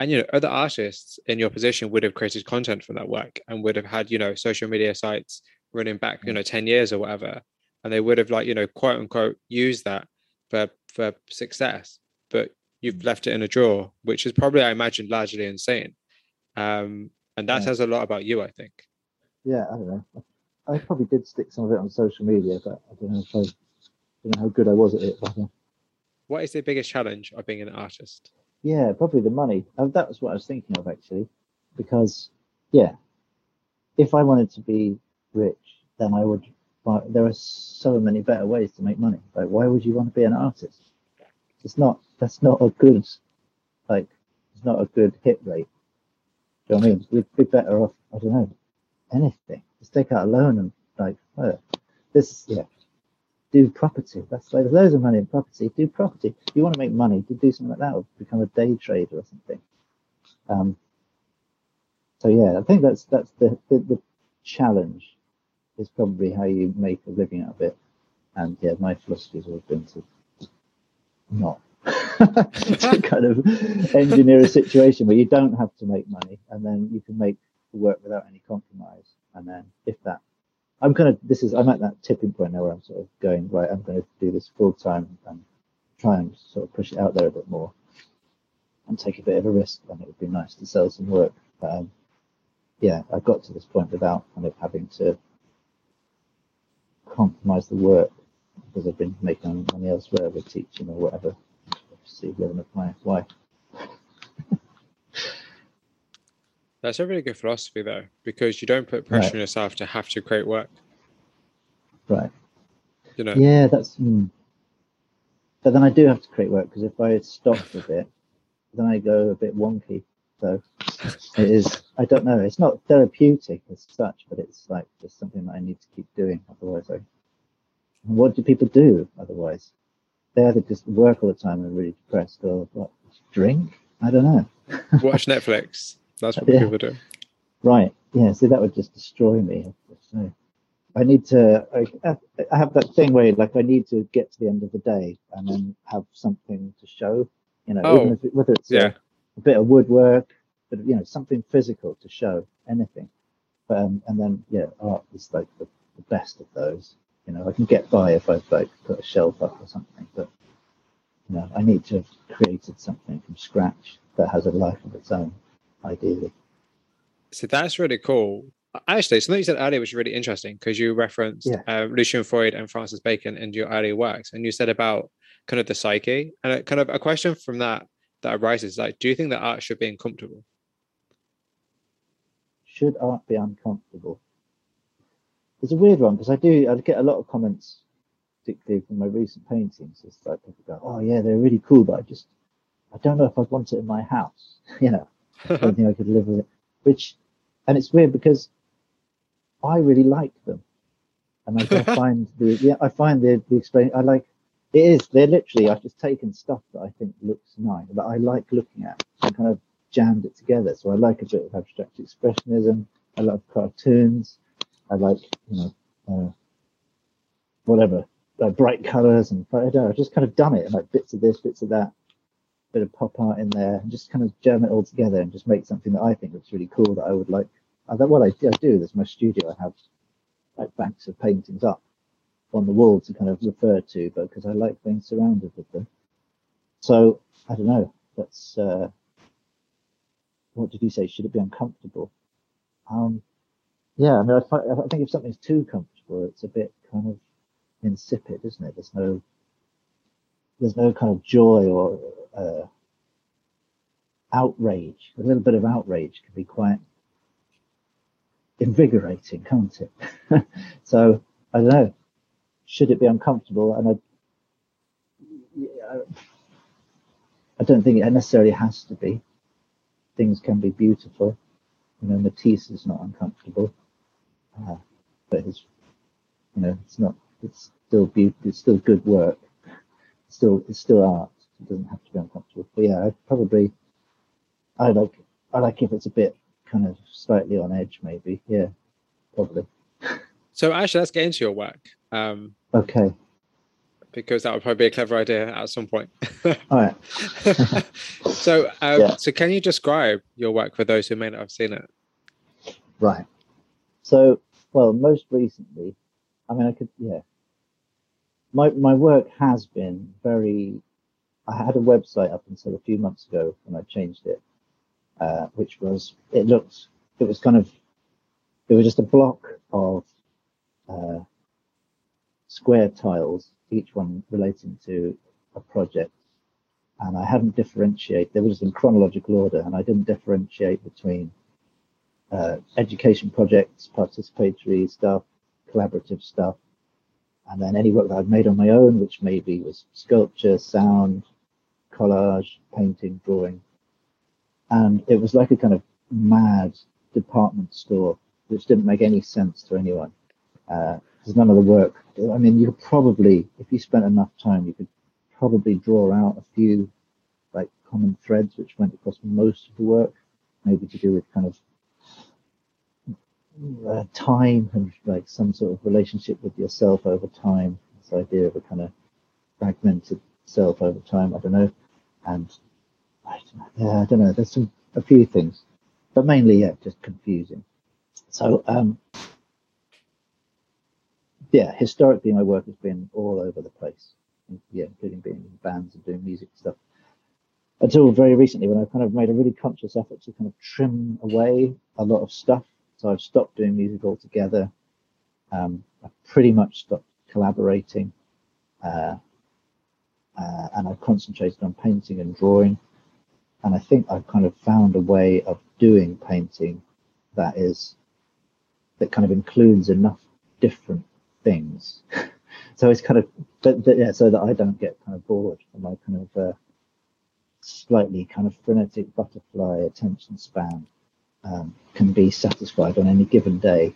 And you know, other artists in your position would have created content from that work and would have had, you know, social media sites running back, you mm. know, 10 years or whatever. And they would have like, you know, quote unquote used that for for success. But you've left it in a drawer, which is probably, I imagine, largely insane. Um, and that yeah. says a lot about you, I think. Yeah, I don't know. I probably did stick some of it on social media, but I don't know if I, I don't know how good I was at it. But, uh, what is the biggest challenge of being an artist? Yeah, probably the money. Uh, that was what I was thinking of actually, because yeah, if I wanted to be rich, then I would. But there are so many better ways to make money. Like, why would you want to be an artist? It's not that's not a good like it's not a good hit rate. Do you know what I mean? We'd be better off, I don't know, anything. Just take out a loan and like oh, this yeah. Do property. That's like there's loads of money in property. Do property. If you want to make money, to do something like that or become a day trader or something. Um so yeah, I think that's that's the, the, the challenge is probably how you make a living out of it. And yeah, my philosophy has always been to not to kind of engineer a situation where you don't have to make money and then you can make the work without any compromise. And then if that, I'm kind of, this is, I'm at that tipping point now where I'm sort of going, right, I'm going to do this full time and try and sort of push it out there a bit more and take a bit of a risk. And it would be nice to sell some work. But, um, yeah, I got to this point without kind of having to compromise the work because I've been making money elsewhere with teaching or whatever see living with my wife. That's a really good philosophy, though, because you don't put pressure right. on yourself to have to create work. Right. You know. Yeah, that's. Mm. But then I do have to create work because if I stop a bit, then I go a bit wonky. So it is. I don't know. It's not therapeutic as such, but it's like just something that I need to keep doing. Otherwise, I. What do people do otherwise? they either just work all the time and really depressed or what, drink. I don't know. Watch Netflix. That's what Yeah. people do. Right. Yeah. See, that would just destroy me. So I need to. I, I have that thing where, like, I need to get to the end of the day and then have something to show. You know, Oh, even if it, whether it's Yeah. a, bit of woodwork, but you know, something physical to show anything. Um, and then, yeah, art is like the, the best of those. You know, I can get by if I've like put a shelf up or something, but you know, I need to have created something from scratch that has a life of its own, ideally. So that's really cool. Actually, something you said earlier was really interesting because you referenced Yeah. um, Lucian Freud and Francis Bacon in your earlier works, and you said about kind of the psyche, and a, kind of a question from that that arises like, do you think that art should be uncomfortable? should art be uncomfortable? It's a weird one because I do I get a lot of comments, particularly from my recent paintings. It's like people go, "Oh yeah, they're really cool, but I just I don't know if I'd want it in my house." you know, I don't think I could live with it. Which, and it's weird because I really like them, and I find the yeah I find the the explain I like it is they're literally I've just taken stuff that I think looks nice that I like looking at and kind of jammed it together. So I like a bit of abstract expressionism. I love cartoons. I like you know uh, whatever uh, bright colours and I don't know, I've just kind of done it and like bits of this, bits of that, bit of pop art in there, and just kind of jam it all together and just make something that I think looks really cool that I would like. Uh, that what I, I do. There's my studio. I have like banks of paintings up on the wall to kind of refer to, but because I like being surrounded with them. So I don't know. That's uh, what did you say? Should it be uncomfortable? Um, yeah, I mean, I, fi- I think if something's too comfortable, it's a bit kind of insipid, isn't it? There's no, there's no kind of joy or uh, outrage. A little bit of outrage can be quite invigorating, can't it? so I don't know. Should it be uncomfortable? And I, I don't think it necessarily has to be. Things can be beautiful. You know, Matisse is not uncomfortable, uh, but it's, you know, it's not. It's still. It's still good work. It's still, it's still art. It doesn't have to be uncomfortable. But yeah, I probably, I like, I like if it's a bit kind of slightly on edge, maybe. Yeah, probably. So actually, let's get into your work um, Okay. because that would probably be a clever idea at some point. All right. so, um, Yeah. so can you describe your work for those who may not have seen it? Right. So, well, most recently, I mean, I could, yeah. My my work has been very. I had a website up until a few months ago when I changed it, uh, which was it looked it was kind of it was just a block of uh, square tiles, each one relating to a project, and I hadn't differentiate. They were just in chronological order, and I didn't differentiate between uh, education projects, participatory stuff, collaborative stuff, and then any work that I've made on my own, which maybe was sculpture, sound, collage, painting, drawing. And it was like a kind of mad department store, which didn't make any sense to anyone. Because none of the work, I mean, you could probably, if you spent enough time, you could probably draw out a few like common threads which went across most of the work, maybe to do with kind of uh, time and like some sort of relationship with yourself over time. This idea of a kind of fragmented self over time. I don't know, and I don't know, yeah, I don't know. There's some a few things, but mainly yeah, just confusing. So um, yeah, historically my work has been all over the place. Yeah, including being in bands and doing music stuff. Until very recently, when I kind of made a really conscious effort to kind of trim away a lot of stuff so I've stopped doing music altogether. Um, I've pretty much stopped collaborating, uh, uh, and I've concentrated on painting and drawing. And I think I've kind of found a way of doing painting that is that kind of includes enough different things. so it's kind of, but, but, yeah, so that I don't get kind of bored from my kind of uh, slightly kind of frenetic butterfly attention span um, can be satisfied on any given day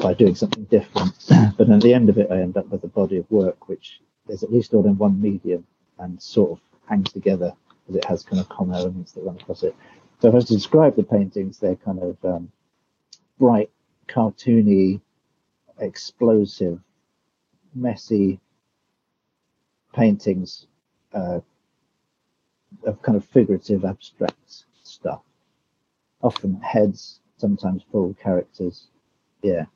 by doing something different. but at the end of it, I end up with a body of work which is at least all in one medium and sort of hangs together because it has kind of common elements that run across it. So if I was to describe the paintings, they're kind of um, bright, cartoony, explosive, messy paintings uh, of kind of figurative, abstract stuff. Often heads, sometimes full characters. Yeah.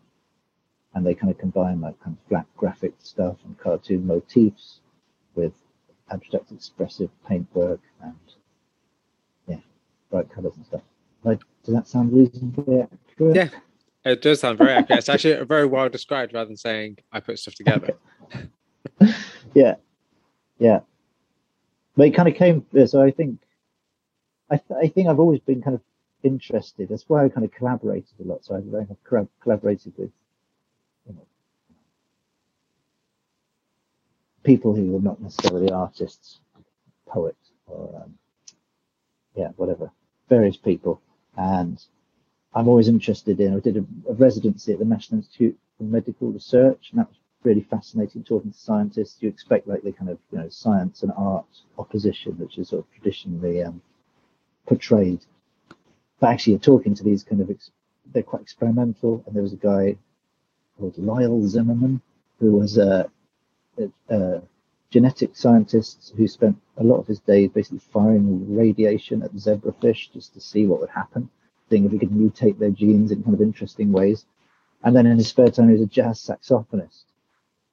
And they kind of combine like kind of flat graphic stuff and cartoon motifs with abstract expressive paintwork and yeah, bright colours and stuff. Like, does that sound reasonably accurate? Yeah, it does sound very accurate. It's actually very well described rather than saying I put stuff together. yeah, yeah. But it kind of came. So I think, I, th- I think I've always been kind of interested. That's why I kind of collaborated a lot. So I have collaborated with, you know, people who were not necessarily artists, poets, or um, yeah, whatever, various people. And I'm always interested in. I did a, a, residency at the National Institute for Medical Research, and that was really fascinating. Talking to scientists, you expect like the kind of you know science and art opposition, which is sort of traditionally um, portrayed. But actually, you're talking to these kind of ex- they're quite experimental. And there was a guy called Lyle Zimmerman who was a, a, a genetic scientist who spent a lot of his days basically firing radiation at zebrafish just to see what would happen seeing if he could mutate their genes in kind of interesting ways. And then in his spare time, he was a jazz saxophonist.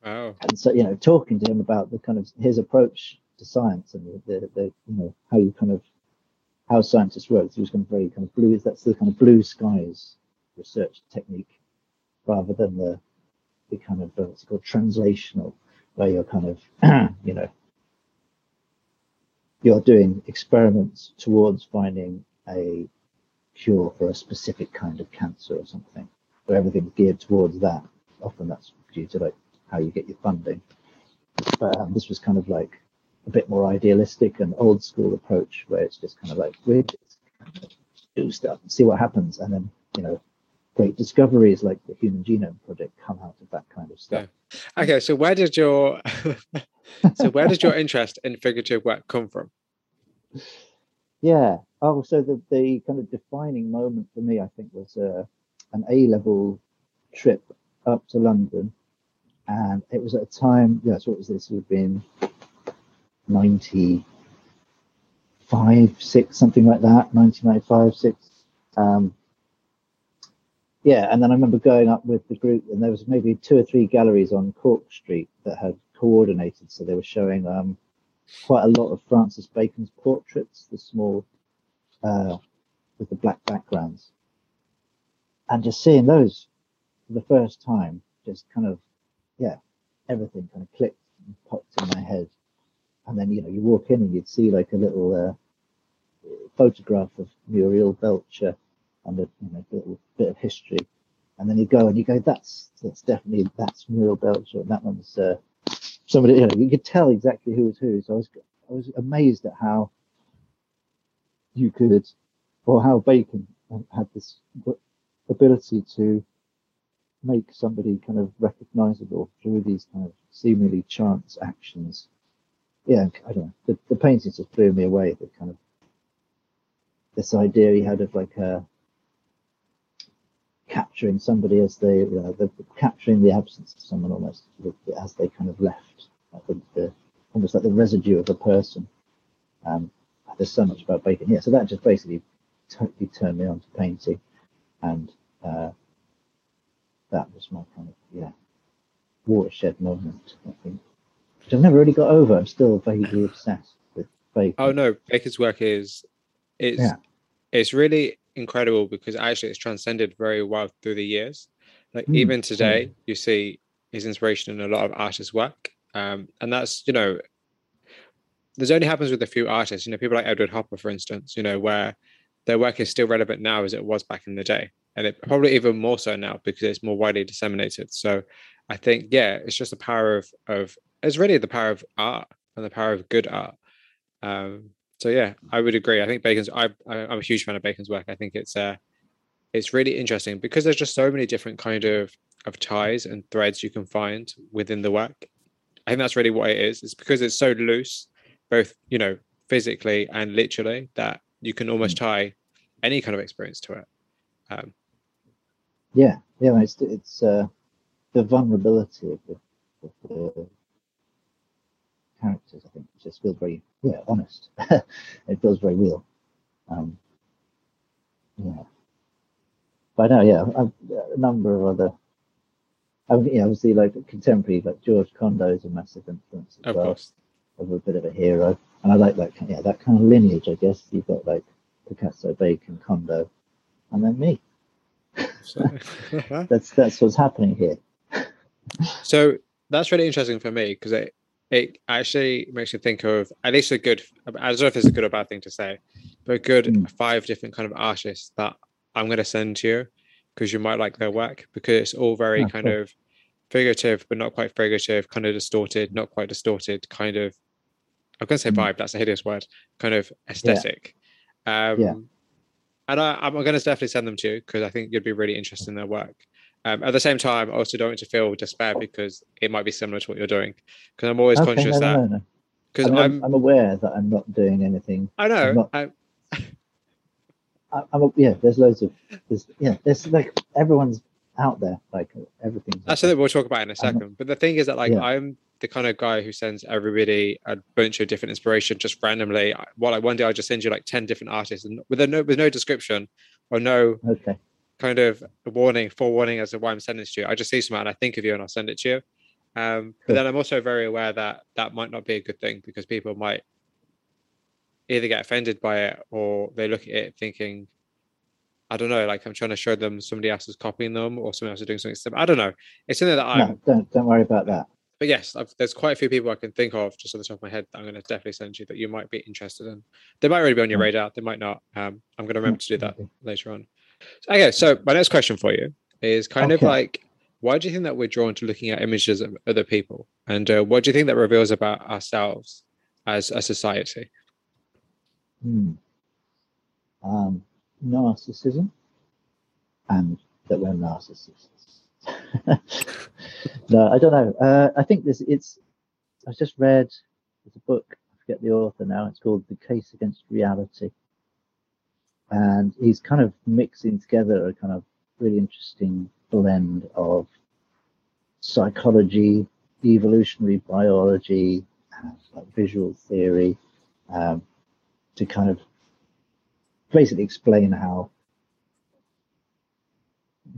Wow. And so, you know, talking to him about the kind of his approach to science and the, the, the you know, how you kind of, how scientists work. Was kind of very kind of blue, that's the kind of blue skies research technique rather than the, the kind of, uh, what's called translational, where you're kind of, you know, you're doing experiments towards finding a cure for a specific kind of cancer or something. where everything's geared towards that. Often that's due to like how you get your funding. But um, this was kind of like a bit more idealistic and old school approach where it's just kind of like we just do stuff and see what happens, and then you know great discoveries like the Human Genome Project come out of that kind of stuff. Yeah. Okay, so where did your so where did your interest in figurative work come from? Yeah. Oh, so the, the kind of defining moment for me, I think, was uh, an A level trip up to London. And it was at a time, yes, what was this? It would have been 95, 6, something like that, 1995, 6. Um, yeah, and then I remember going up with the group, and there was maybe two or three galleries on Cork Street that had coordinated. So they were showing um, quite a lot of Francis Bacon's portraits, the small uh, with the black backgrounds, and just seeing those for the first time, just kind of, yeah, everything kind of clicked and popped in my head. And then you know you walk in and you'd see like a little uh, photograph of Muriel Belcher and a you know, little bit of history, and then you go and you go, that's that's definitely that's Muriel Belcher, and that one's uh, somebody, you know, you could tell exactly who was who. So I was, I was amazed at how you could, or how Bacon had this ability to make somebody kind of recognizable through these kind of seemingly chance actions. Yeah, I don't know. The, the paintings just blew me away. The kind of this idea he had of like uh, capturing somebody as they, you know, the, capturing the absence of someone almost as they kind of left, like the, the, almost like the residue of a person. Um, there's so much about Bacon. Yeah, so that just basically totally turned me on to painting, and uh, that was my kind of yeah watershed moment. I think, which I've never really got over. I'm still vaguely obsessed with Bacon. Oh no, Bacon's work is it's yeah. it's really incredible because actually it's transcended very well through the years. Like mm, even today, yeah. you see his inspiration in a lot of artists' work, um, and that's you know, this only happens with a few artists. You know, people like Edward Hopper, for instance. You know, where their work is still relevant now as it was back in the day, and it probably even more so now because it's more widely disseminated. So, I think yeah, it's just the power of of it's really the power of art and the power of good art. Um, so yeah, I would agree. I think Bacon's. I, am a huge fan of Bacon's work. I think it's uh, it's really interesting because there's just so many different kind of of ties and threads you can find within the work. I think that's really what it is. It's because it's so loose, both you know physically and literally that you can almost Mm. tie any kind of experience to it. Um, Yeah, yeah, it's it's uh, the vulnerability of the, of the characters. I think just feels very yeah honest. it feels very real. Um, yeah, but no, yeah, a number of other. I mean, yeah, obviously, like contemporary, like George Condo is a massive influence as of well. course. Of a bit of a hero, and I like that. kind- Yeah, that kind of lineage. I guess you've got like Picasso, Bacon, Condo, and then me. That's that's what's happening here. so that's really interesting for me because it it actually makes me think of at least a good I don't know if it's a good or bad thing to say, but a good Mm. five different kind of artists that I'm going to send to you because you might like their work because it's all very Ah, kind cool. of figurative but not quite figurative, kind of distorted, not quite distorted, kind of I'm going to say Mm. vibe. That's a hideous word. Kind of aesthetic. Um, Yeah. And I, I'm going to definitely send them to you because I think you'd be really interested in their work. Um, at the same time, I also don't want to feel despair because it might be similar to what you're doing. Because I'm always Okay, conscious no, that no, no, no. because I'm, I'm, I'm aware that I'm not doing anything. I know, not- I, I, I'm a, yeah. There's loads of there's yeah. There's like everyone's out there. Like everything. that's something we'll talk about in a I'm not- second. But the thing is that like Yeah. I'm the kind of guy who sends everybody a bunch of different inspiration just randomly. I- Well, like one day I'll just send you like ten different artists and with a no with no description or no. Okay. Kind of a warning, forewarning as to why I'm sending it to you. I just see something and I think of you and I'll send it to you. Um, but then I'm also very aware that that might not be a good thing because people might either get offended by it or they look at it thinking, I don't know, like I'm trying to show them somebody else is copying them or someone else is doing something similar. I don't know. It's something that I'm, No, don't don't worry about that. but yes, I've, there's quite a few people I can think of just on the top of my head that I'm going to definitely send you that you might be interested in. They might already be on your Mm. radar. They might not. Um, I'm going to remember to do that later on. Okay, so my next question for you is kind of like, why do you think that we're drawn to looking at images of other people, and uh, what do you think that reveals about ourselves as a society? Hmm. Um, narcissism, and that we're narcissists. no, I don't know. Uh, I think this. It's. I just read. There's a book. I forget the author now. It's called The Case Against Reality, and he's kind of mixing together a kind of really interesting blend of psychology, evolutionary biology, and like visual theory, um, to kind of basically explain how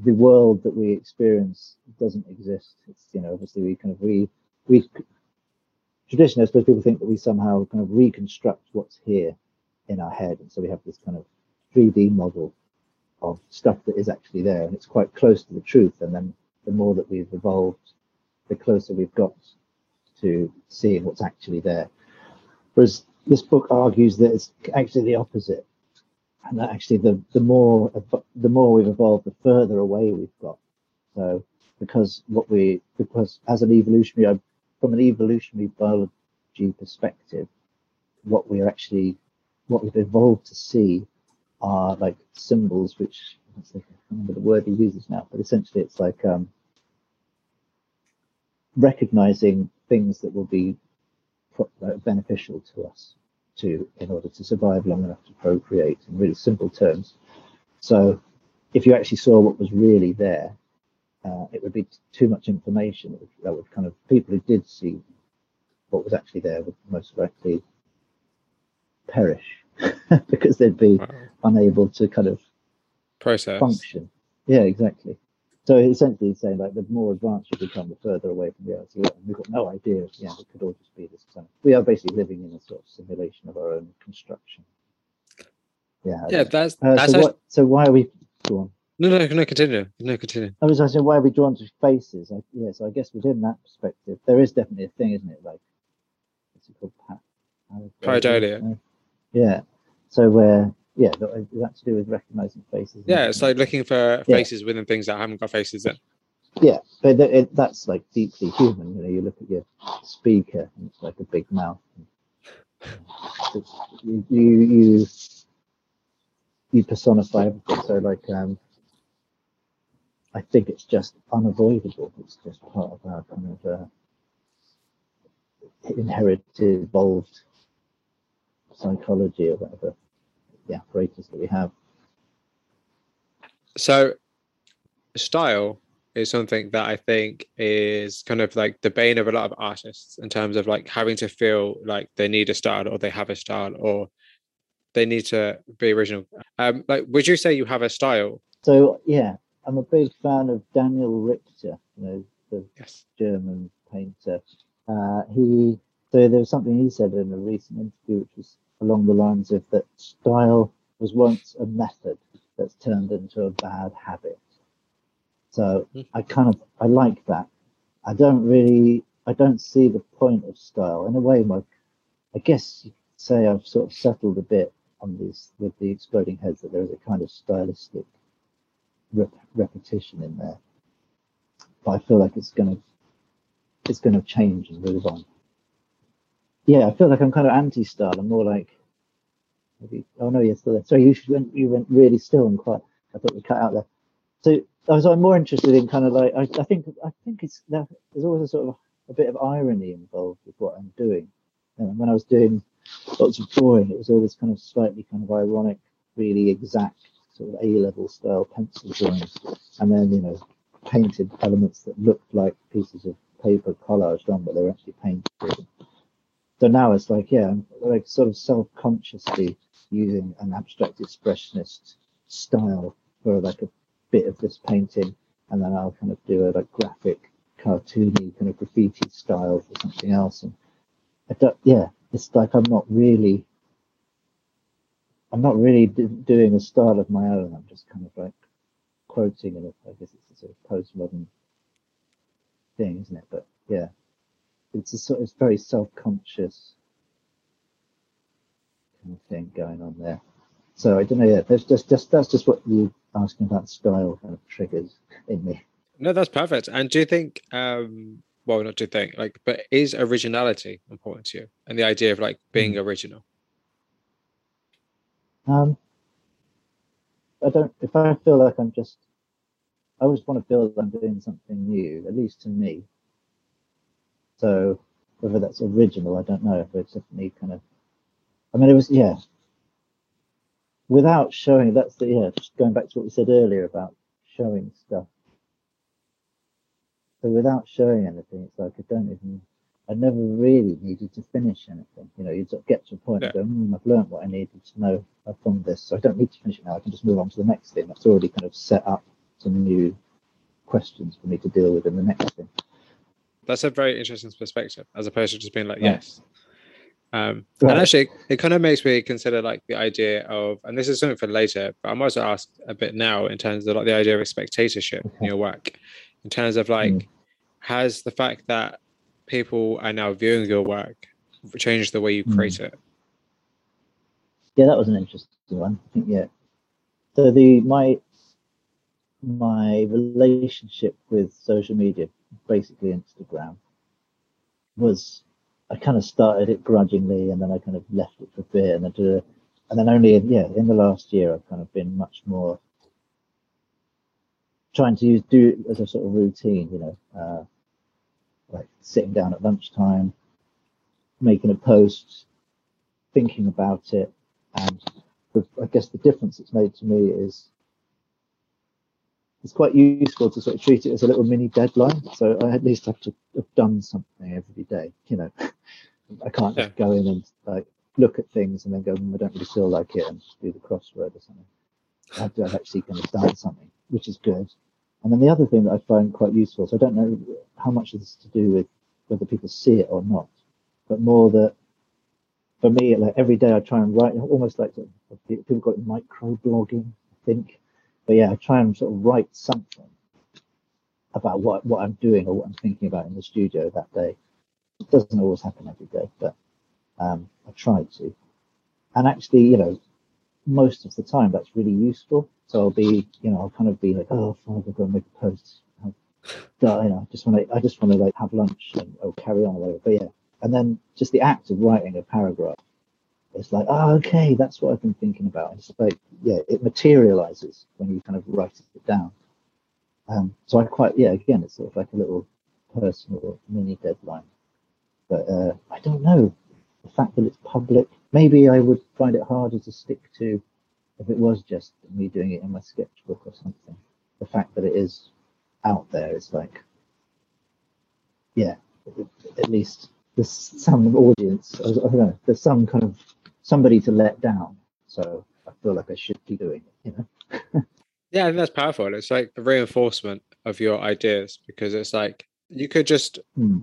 the world that we experience doesn't exist. It's you know obviously we kind of we we traditionally I suppose people think that we somehow kind of reconstruct what's here in our head, and so we have this kind of 3D model of stuff that is actually there, and it's quite close to the truth. And then the more that we've evolved, the closer we've got to seeing what's actually there. Whereas this book argues that it's actually the opposite, and that actually the the more the more we've evolved, the further away we've got. So because what we because as an evolutionary uh, from an evolutionary biology perspective, what we're actually what we've evolved to see are like symbols which I can't remember the word he uses now, but essentially it's like um, recognizing things that will be beneficial to us to in order to survive long enough to procreate in really simple terms. So if you actually saw what was really there, uh, it would be too much information. That would, that would kind of people who did see what was actually there would most likely perish because they'd be Wow. unable to kind of Process. function. Yeah, exactly. So essentially, he's saying like the more advanced you become, the further away from reality. you are. And we've got no idea. Yeah, it could all just be this kind of. We are basically living in a sort of simulation of our own construction. Yeah. Yeah, that's Uh, that's so, actually, what, so why are we? Go on. no, no, no. Continue. No, continue. I was asking why are we drawn to faces? I, yeah, so I guess within that perspective, there is definitely a thing, isn't it? Like, what's it called? Pa- Pareidolia. Yeah. So where, yeah, that, is that to do with recognizing faces? Yeah, it's like looking for Yeah. faces within things that haven't got faces in. Yeah, but th- it, that's like deeply human. You know, you look at your speaker, and it's like a big mouth. You, you you you personify everything. So like, um, I think it's just unavoidable. It's just part of our kind of uh, inherited, evolved psychology or whatever the apparatus that we have. So, style is something that I think is kind of like the bane of a lot of artists in terms of like having to feel like they need a style or they have a style or they need to be original. Um, like, would you say you have a style? So yeah, I'm a big fan of Daniel Richter, you know, the Yes. German painter. Uh, he so there was something he said in a recent interview, which was along the lines of that style was once a method that's turned into a bad habit. So Mhm. I kind of I like that. I don't really I don't see the point of style in a way. My I guess you could say I've sort of settled a bit on this with the exploding heads that there is a kind of stylistic rep- repetition in there. But I feel like it's gonna it's gonna change and move on. Yeah, I feel like I'm kind of anti-style. I'm more like maybe. Oh no, you're still there. Sorry, you went you went really still and quiet. I thought we cut out there. So I was I'm more interested in kind of like I, I think I think it's there, there's always a sort of a bit of irony involved with what I'm doing. And when I was doing lots of drawing, it was always kind of slightly kind of ironic, really exact sort of A-level style pencil drawings, and then you know painted elements that looked like pieces of paper collaged on, but they were actually painted. So now it's like yeah, like sort of self-consciously using an abstract expressionist style for like a bit of this painting, and then I'll kind of do a like graphic, cartoony kind of graffiti style for something else. And I don't, yeah, it's like I'm not really, I'm not really d- doing a style of my own. I'm just kind of like quoting, and I guess it's a sort of postmodern thing, isn't it? But yeah, it's a sort, it's very self-conscious kind of thing going on there. So I don't know. Yeah, that's just, just that's just what you asking about style kind of triggers in me. No, that's perfect. And do you think, um, well, not do you think, like, but is originality important to you and the idea of like being original? Um, I don't. If I feel like I'm just, I always want to feel that I'm doing something new, at least to me. So whether that's original, I don't know. But it's definitely kind of. I mean, it was yeah. Without showing, that's the yeah. Just going back to what we said earlier about showing stuff. So without showing anything, it's like I don't even. I never really needed to finish anything. You know, you sort of get to a point Yeah. and go, mm, I've learned what I needed to know from this, so I don't need to finish it now. I can just move on to the next thing. That's already kind of set up some new questions for me to deal with in the next thing. That's a very interesting perspective, as opposed to just being like, Right. yes. Um, Right. And actually, it kind of makes me consider like the idea of, and this is something for later, but I'm also asked a bit now in terms of like the idea of spectatorship in your work, in terms of like, Mm. has the fact that people are now viewing your work changed the way you Mm. create it? Yeah, that was an interesting one. I think yeah. So the my my relationship with social media, basically Instagram, was I kind of started it grudgingly and then I kind of left it for a bit and then and then only yeah in the last year I've kind of been much more trying to use do it as a sort of routine, you know, uh, like sitting down at lunchtime, making a post, thinking about it, and the, I guess the difference it's made to me is it's quite useful to sort of treat it as a little mini deadline. So I at least have to have done something every day. You know, I can't just go in and like look at things and then go, "Mm, I don't really feel like it, and do the crossword or something. I have to actually kind of start something, which is good. And then the other thing that I find quite useful, so I don't know how much this is to do with whether people see it or not, but more that for me, like every day I try and write, almost like people call it micro blogging, I think. But yeah, I try and sort of write something about what, what I'm doing or what I'm thinking about in the studio that day. It doesn't always happen every day, but um, I try to. And actually, you know, most of the time that's really useful. So I'll be, you know, I'll kind of be like, oh, fine, I've got to make a post. I'll, you know, I just want to, I just want to like have lunch and or carry on or whatever. But yeah, and then just the act of writing a paragraph it's like oh okay that's what i've been thinking about it's like yeah it materializes when you kind of write it down um so i quite yeah again it's sort of like a little personal mini deadline but uh i don't know the fact that it's public, maybe I would find it harder to stick to if it was just me doing it in my sketchbook or something. The fact that it is out there is like, yeah, at least there's some audience. I don't know. There's some kind of somebody to let down. So I feel like I should be doing it. You know. yeah, I think that's powerful. It's like the reinforcement of your ideas because it's like you could just. Hmm.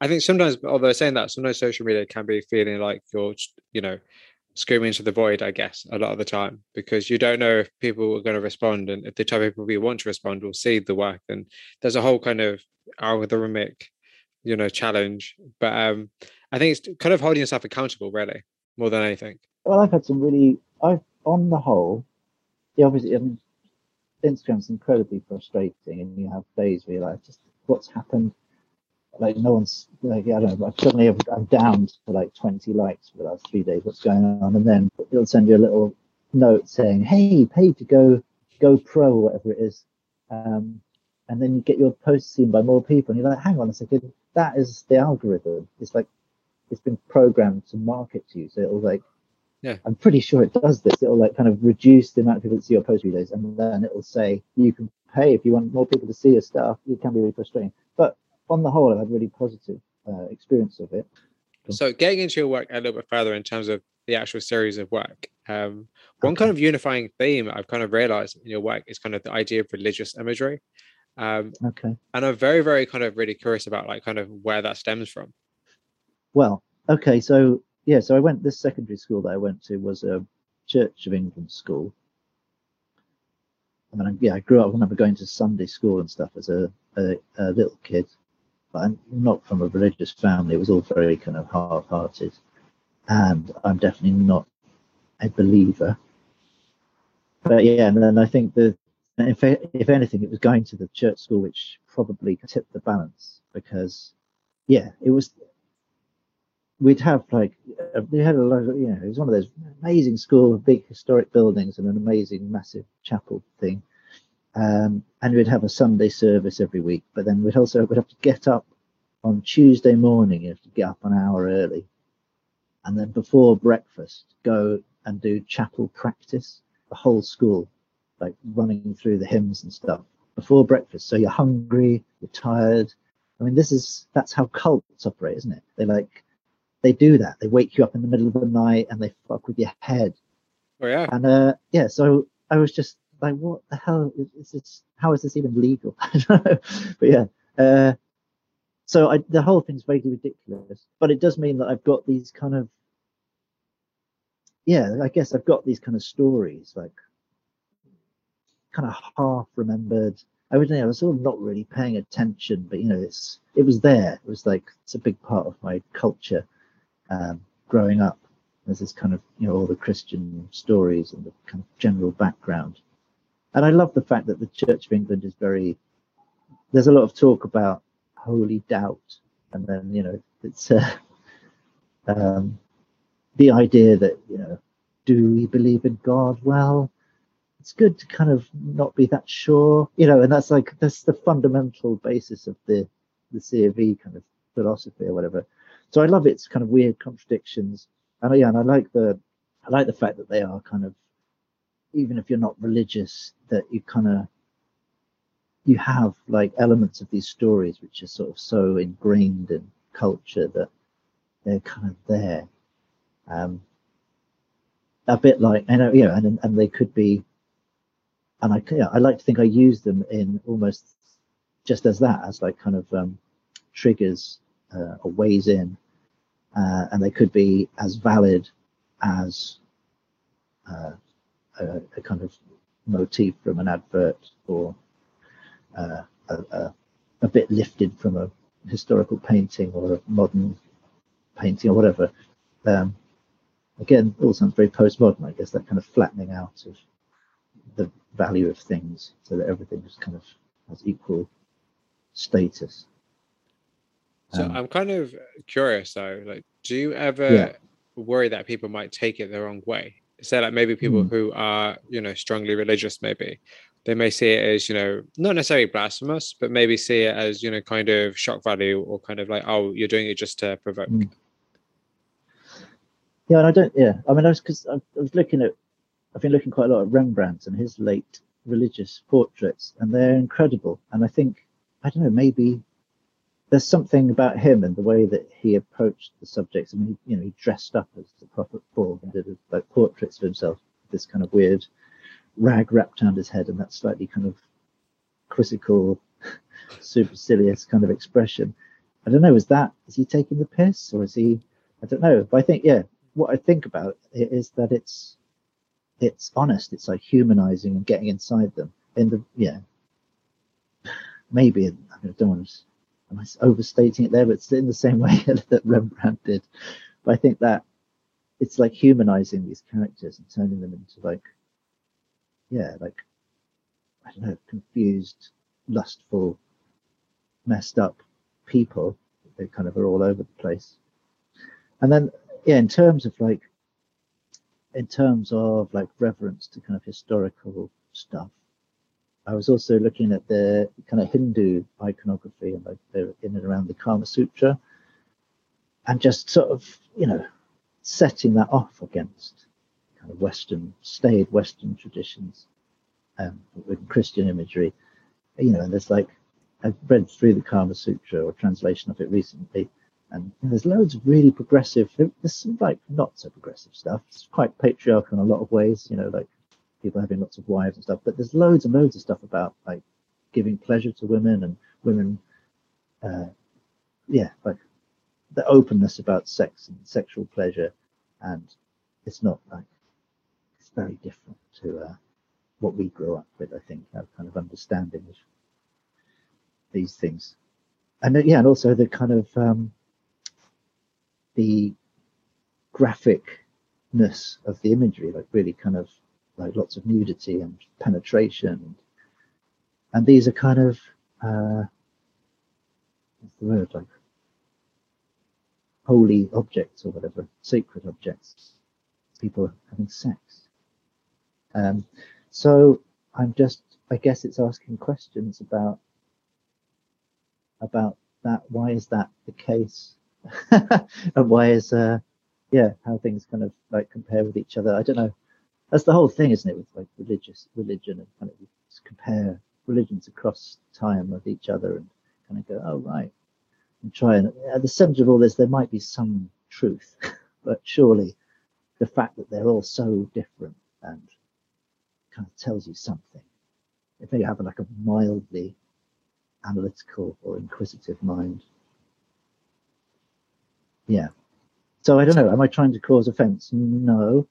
I think sometimes, although saying that, sometimes social media can be feeling like you're, you know, screaming into the void, I guess, a lot of the time, because you don't know if people are going to respond. And if the type of people you want to respond will see the work. And there's a whole kind of algorithmic, you know, challenge. But um, I think it's kind of holding yourself accountable, really, more than anything. Well, I've had some really, I've, on the whole, yeah, obviously, I mean, Instagram's incredibly frustrating, and you have days where you're like, just what's happened? Like, no one's, like, I don't know, but suddenly I'm down to like 20 likes for the last three days. What's going on? And then it'll send you a little note saying, hey, pay to go, go pro, or whatever it is. Um, and then you get your post seen by more people, and you're like, hang on a second, that is the algorithm. It's like, it's been programmed to market to you. So it'll like yeah. I'm pretty sure it does this. It'll like kind of reduce the amount of people that see your post videos, and then it'll say you can pay if you want more people to see your stuff. It can be really frustrating, but on the whole, I've had really positive uh, experience of it. So, getting into your work a little bit further in terms of the actual series of work, um, one okay. kind of unifying theme I've kind of realized in your work is kind of the idea of religious imagery. Um, okay. And I'm very, very kind of really curious about like kind of where that stems from. Well, okay, so yeah, so I went. This secondary school that I went to was a Church of England school. I mean, yeah, I grew up. I remember going to Sunday school and stuff as a, a, a little kid, but I'm not from a religious family. It was all very kind of half-hearted, and I'm definitely not a believer. But yeah, and then I think the if if anything, it was going to the church school which probably tipped the balance because yeah, it was we'd have like uh, we had a lot of you know it was one of those amazing school big historic buildings and an amazing massive chapel thing. Um, and we'd have a sunday service every week but then we'd also we'd have to get up on tuesday morning you have to get up an hour early. And then before breakfast go and do chapel practice the whole school like running through the hymns and stuff before breakfast. So you're hungry you're tired. I mean this is that's how cults operate isn't it? They like they do that. They wake you up in the middle of the night and they fuck with your head. Oh yeah. And uh, yeah, so I was just like, what the hell is, is this? How is this even legal? I don't know. But yeah. Uh, so I, the whole thing's vaguely ridiculous, but it does mean that I've got these kind of, yeah, I guess I've got these kind of stories, like kind of half remembered. I was, I was sort of not really paying attention, but you know, it's it was there. It was like it's a big part of my culture um, growing up. There's this kind of, you know, all the Christian stories and the kind of general background. And I love the fact that the Church of England is very, there's a lot of talk about holy doubt. And then, you know, it's uh, um, the idea that, you know, do we believe in God? Well, it's good to kind of not be that sure, you know, and that's like, that's the fundamental basis of the, the C of E kind of philosophy or whatever. So I love its kind of weird contradictions, and yeah, and I like the I like the fact that they are kind of even if you're not religious, that you kind of you have like elements of these stories which are sort of so ingrained in culture that they're kind of there. Um, a bit like I know, you know, and and they could be, and I yeah, I like to think I use them in almost just as that, as like kind of um, triggers uh, or ways in uh, and they could be as valid as uh, a, a, kind of motif from an advert or uh, a, a, a, bit lifted from a historical painting or a modern painting or whatever. Um, again, all sounds very postmodern, I guess, that kind of flattening out of the value of things so that everything just kind of has equal status. So um, I'm kind of curious though, like, do you ever yeah. worry that people might take it the wrong way? Say like maybe people mm. who are, you know, strongly religious, maybe they may see it as, you know, not necessarily blasphemous, but maybe see it as, you know, kind of shock value or kind of like, oh, you're doing it just to provoke. Mm. yeah, and I don't. Yeah, I mean, I was because I, I was looking at. I've been looking quite a lot at Rembrandt and his late religious portraits, and they're incredible. And I think I don't know, maybe there's something about him and the way that he approached the subjects. I mean, you know, he dressed up as the prophet Paul and did like portraits of himself, this kind of weird rag wrapped around his head and that slightly kind of quizzical, supercilious kind of expression. I don't know. Is that is he taking the piss or is he? I don't know. But I think yeah, what I think about it is that it's it's honest. It's like humanizing and getting inside them. In the yeah, maybe I don't want to. Am I overstating it there? But it's in the same way that Rembrandt did. But I think that it's like humanizing these characters and turning them into like yeah, like I don't know, confused, lustful, messed up people. They kind of are all over the place. And then, yeah, in terms of like, in terms of like reverence to kind of historical stuff, I was also looking at the kind of Hindu iconography and like they're in and around the Kama Sutra, and just sort of, you know, setting that off against kind of Western, staid Western traditions um, with Christian imagery. You know, and there's like, I've read through the Kama Sutra or translation of it recently, and there's loads of really progressive, there's some like not so progressive stuff. It's quite patriarchal in a lot of ways, you know, like people having lots of wives and stuff, but there's loads and loads of stuff about like giving pleasure to women and women, uh, yeah, like the openness about sex and sexual pleasure. And it's not like, it's very different to, uh, what we grew up with, I think, our kind of understanding of these things. And uh, yeah, and also the kind of um, the graphicness of the imagery, like really kind of like lots of nudity and penetration. And these are kind of uh, what's the word like holy objects or whatever, sacred objects. People having sex. Um, so I'm just, I guess it's asking questions about about that. Why is that the case? and why is, uh, yeah, how things kind of like compare with each other? I don't know. That's the whole thing, isn't it? With like religious religion and kind of compare religions across time with each other and kind of go, oh right, and try and at the center of all this, there might be some truth, but surely the fact that they're all so different and kind of tells you something. If you have like a mildly analytical or inquisitive mind. Yeah. So I don't know. Am I trying to cause offense? No.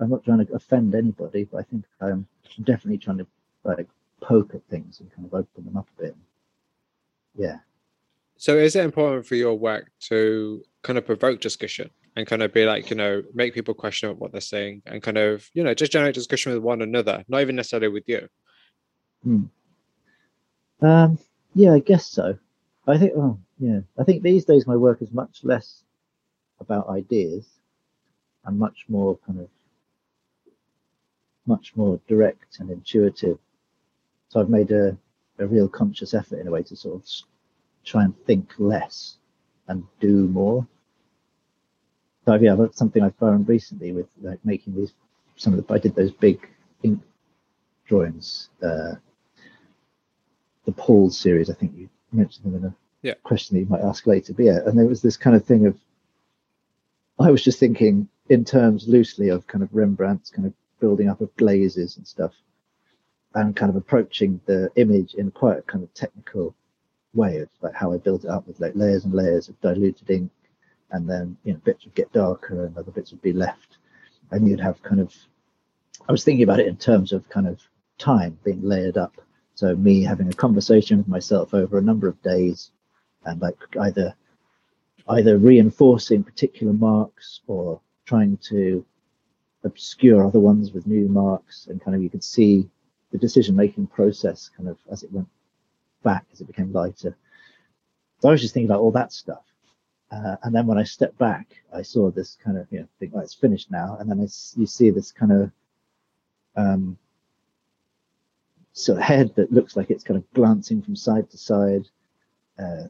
I'm not trying to offend anybody, but I think I'm definitely trying to like poke at things and kind of open them up a bit. Yeah. So is it important for your work to kind of provoke discussion? and kind of be like, you know, make people question what they're saying and kind of, you know, just generate discussion with one another, not even necessarily with you. Hmm. Um, yeah, I guess so. I think, oh, yeah, I think these days my work is much less about ideas and much more kind of, much more direct and intuitive. So I've made a, a real conscious effort in a way to sort of try and think less and do more so yeah, that's something I've found recently with like making these. Some of the I did those big ink drawings. Uh, the Paul series, I think you mentioned them in a yeah. question that you might ask later. But yeah, and there was this kind of thing of. I was just thinking in terms loosely of kind of Rembrandt's kind of building up of glazes and stuff, and kind of approaching the image in quite a kind of technical way of like how I built it up with like layers and layers of diluted ink and then you know bits would get darker and other bits would be left. And you'd have kind of i was thinking about it in terms of kind of time being layered up. So me having a conversation with myself over a number of days and like either either reinforcing particular marks or trying to obscure other ones with new marks and kind of you could see the decision making process kind of as it went back as it became lighter so i was just thinking about all that stuff uh, and then when I stepped back, I saw this kind of, you know, think, oh, it's finished now. And then I, you see this kind of um, sort of head that looks like it's kind of glancing from side to side, uh,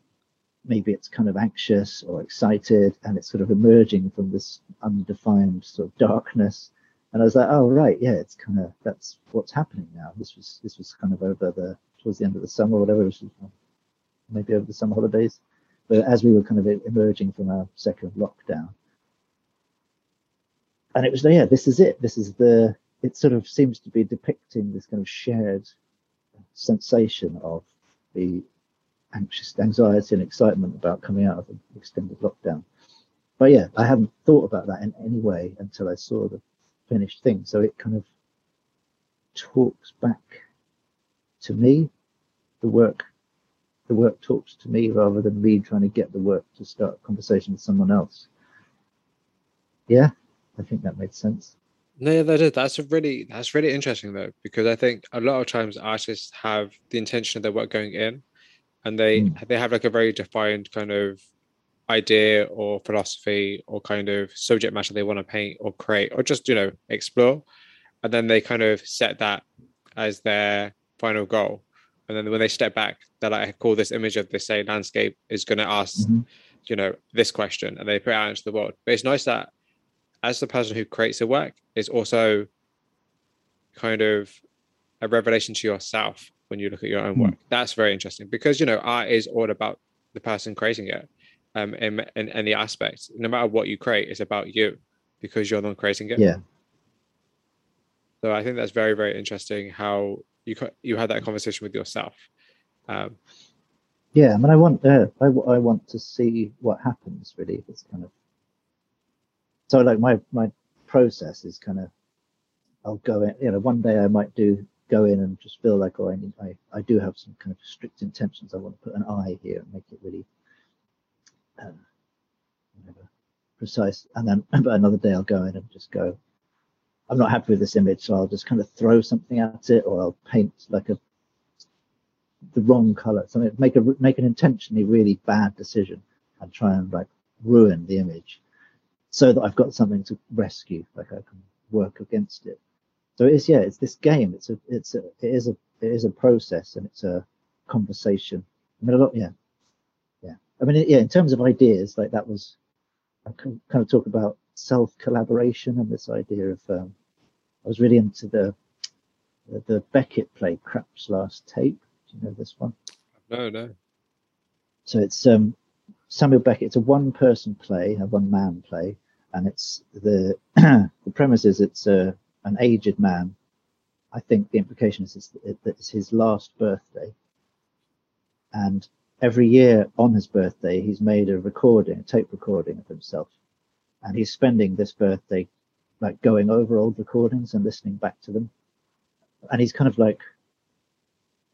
maybe it's kind of anxious or excited and it's sort of emerging from this undefined sort of darkness. And i was like oh right yeah it's kind of that's what's happening now. This was this was kind of over the towards the end of the summer or whatever was, maybe over the summer holidays. But as we were kind of emerging from our second lockdown. And it was like yeah this is it. This is the it sort of seems to be depicting this kind of shared sensation of the anxious anxiety and excitement about coming out of an extended lockdown. But yeah, I hadn't thought about that in any way until I saw the finished thing. So it kind of talks back to me. The work the work talks to me rather than me trying to get the work to start a conversation with someone else. Yeah, I think that made sense. No, yeah, that is. That's really that's really interesting though, because I think a lot of times artists have the intention of their work going in, and they mm. they have like a very defined kind of idea or philosophy or kind of subject matter they want to paint or create or just you know explore, and then they kind of set that as their final goal, and then when they step back, they're like, I call this image of this say landscape is going to ask, mm-hmm. you know, this question, and they put it out into the world. But it's nice that as the person who creates the work is also kind of a revelation to yourself when you look at your own work. Mm. That's very interesting because you know art is all about the person creating it, um, in, in any aspect. No matter what you create, it's about you because you're the one creating it. Yeah. So I think that's very very interesting how you you had that conversation with yourself. Um, yeah, I mean, I want uh, I, I want to see what happens. Really, it's kind of so like my my process is kind of I'll go in. You know, one day I might do go in and just feel like oh I need I, I do have some kind of strict intentions. I want to put an eye here and make it really um, whatever, precise. And then but another day I'll go in and just go. I'm not happy with this image, so I'll just kind of throw something at it, or I'll paint like a the wrong color. Something make a make an intentionally really bad decision and try and like ruin the image so that I've got something to rescue, like I can work against it. So it's yeah, it's this game. It's a it's a it is a it is a process and it's a conversation. I mean a lot yeah. Yeah. I mean yeah, in terms of ideas, like that was I kind of talk about self collaboration and this idea of um, I was really into the the, the Beckett play Krapp's Last Tape. Do you know this one? No, no. So it's um Samuel Beckett. It's a one-person play, a one-man play, and it's the the premise is it's a an aged man. I think the implication is that it's his last birthday, and every year on his birthday he's made a recording, a tape recording of himself, and he's spending this birthday like going over old recordings and listening back to them, and he's kind of like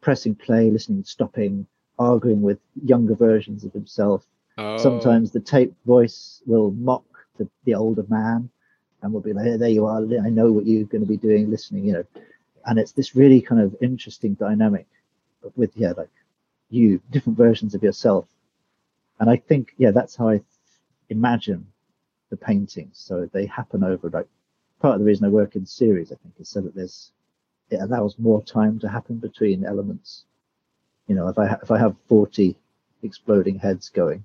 pressing play, listening, stopping, arguing with younger versions of himself. Oh. Sometimes the tape voice will mock the, the older man and we'll be like, hey, there you are. I know what you're going to be doing, listening, you know. And it's this really kind of interesting dynamic with, yeah, like you, different versions of yourself. And I think, yeah, that's how I imagine the paintings. So they happen over like part of the reason I work in series, I think, is so that there's it allows more time to happen between elements. You know, if I ha- if I have 40 exploding heads going,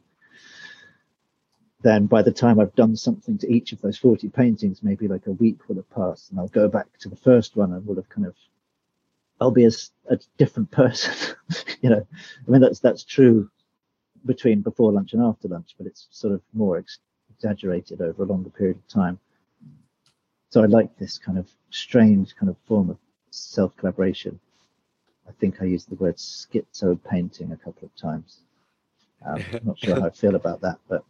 then by the time I've done something to each of those 40 paintings, maybe like a week will have passed and I'll go back to the first one and will have kind of, I'll be a, a different person. you know, I mean, that's, that's true between before lunch and after lunch, but it's sort of more ex- exaggerated over a longer period of time. So I like this kind of strange kind of form of self collaboration. I think I used the word schizo painting a couple of times. Um, I'm not sure how I feel about that, but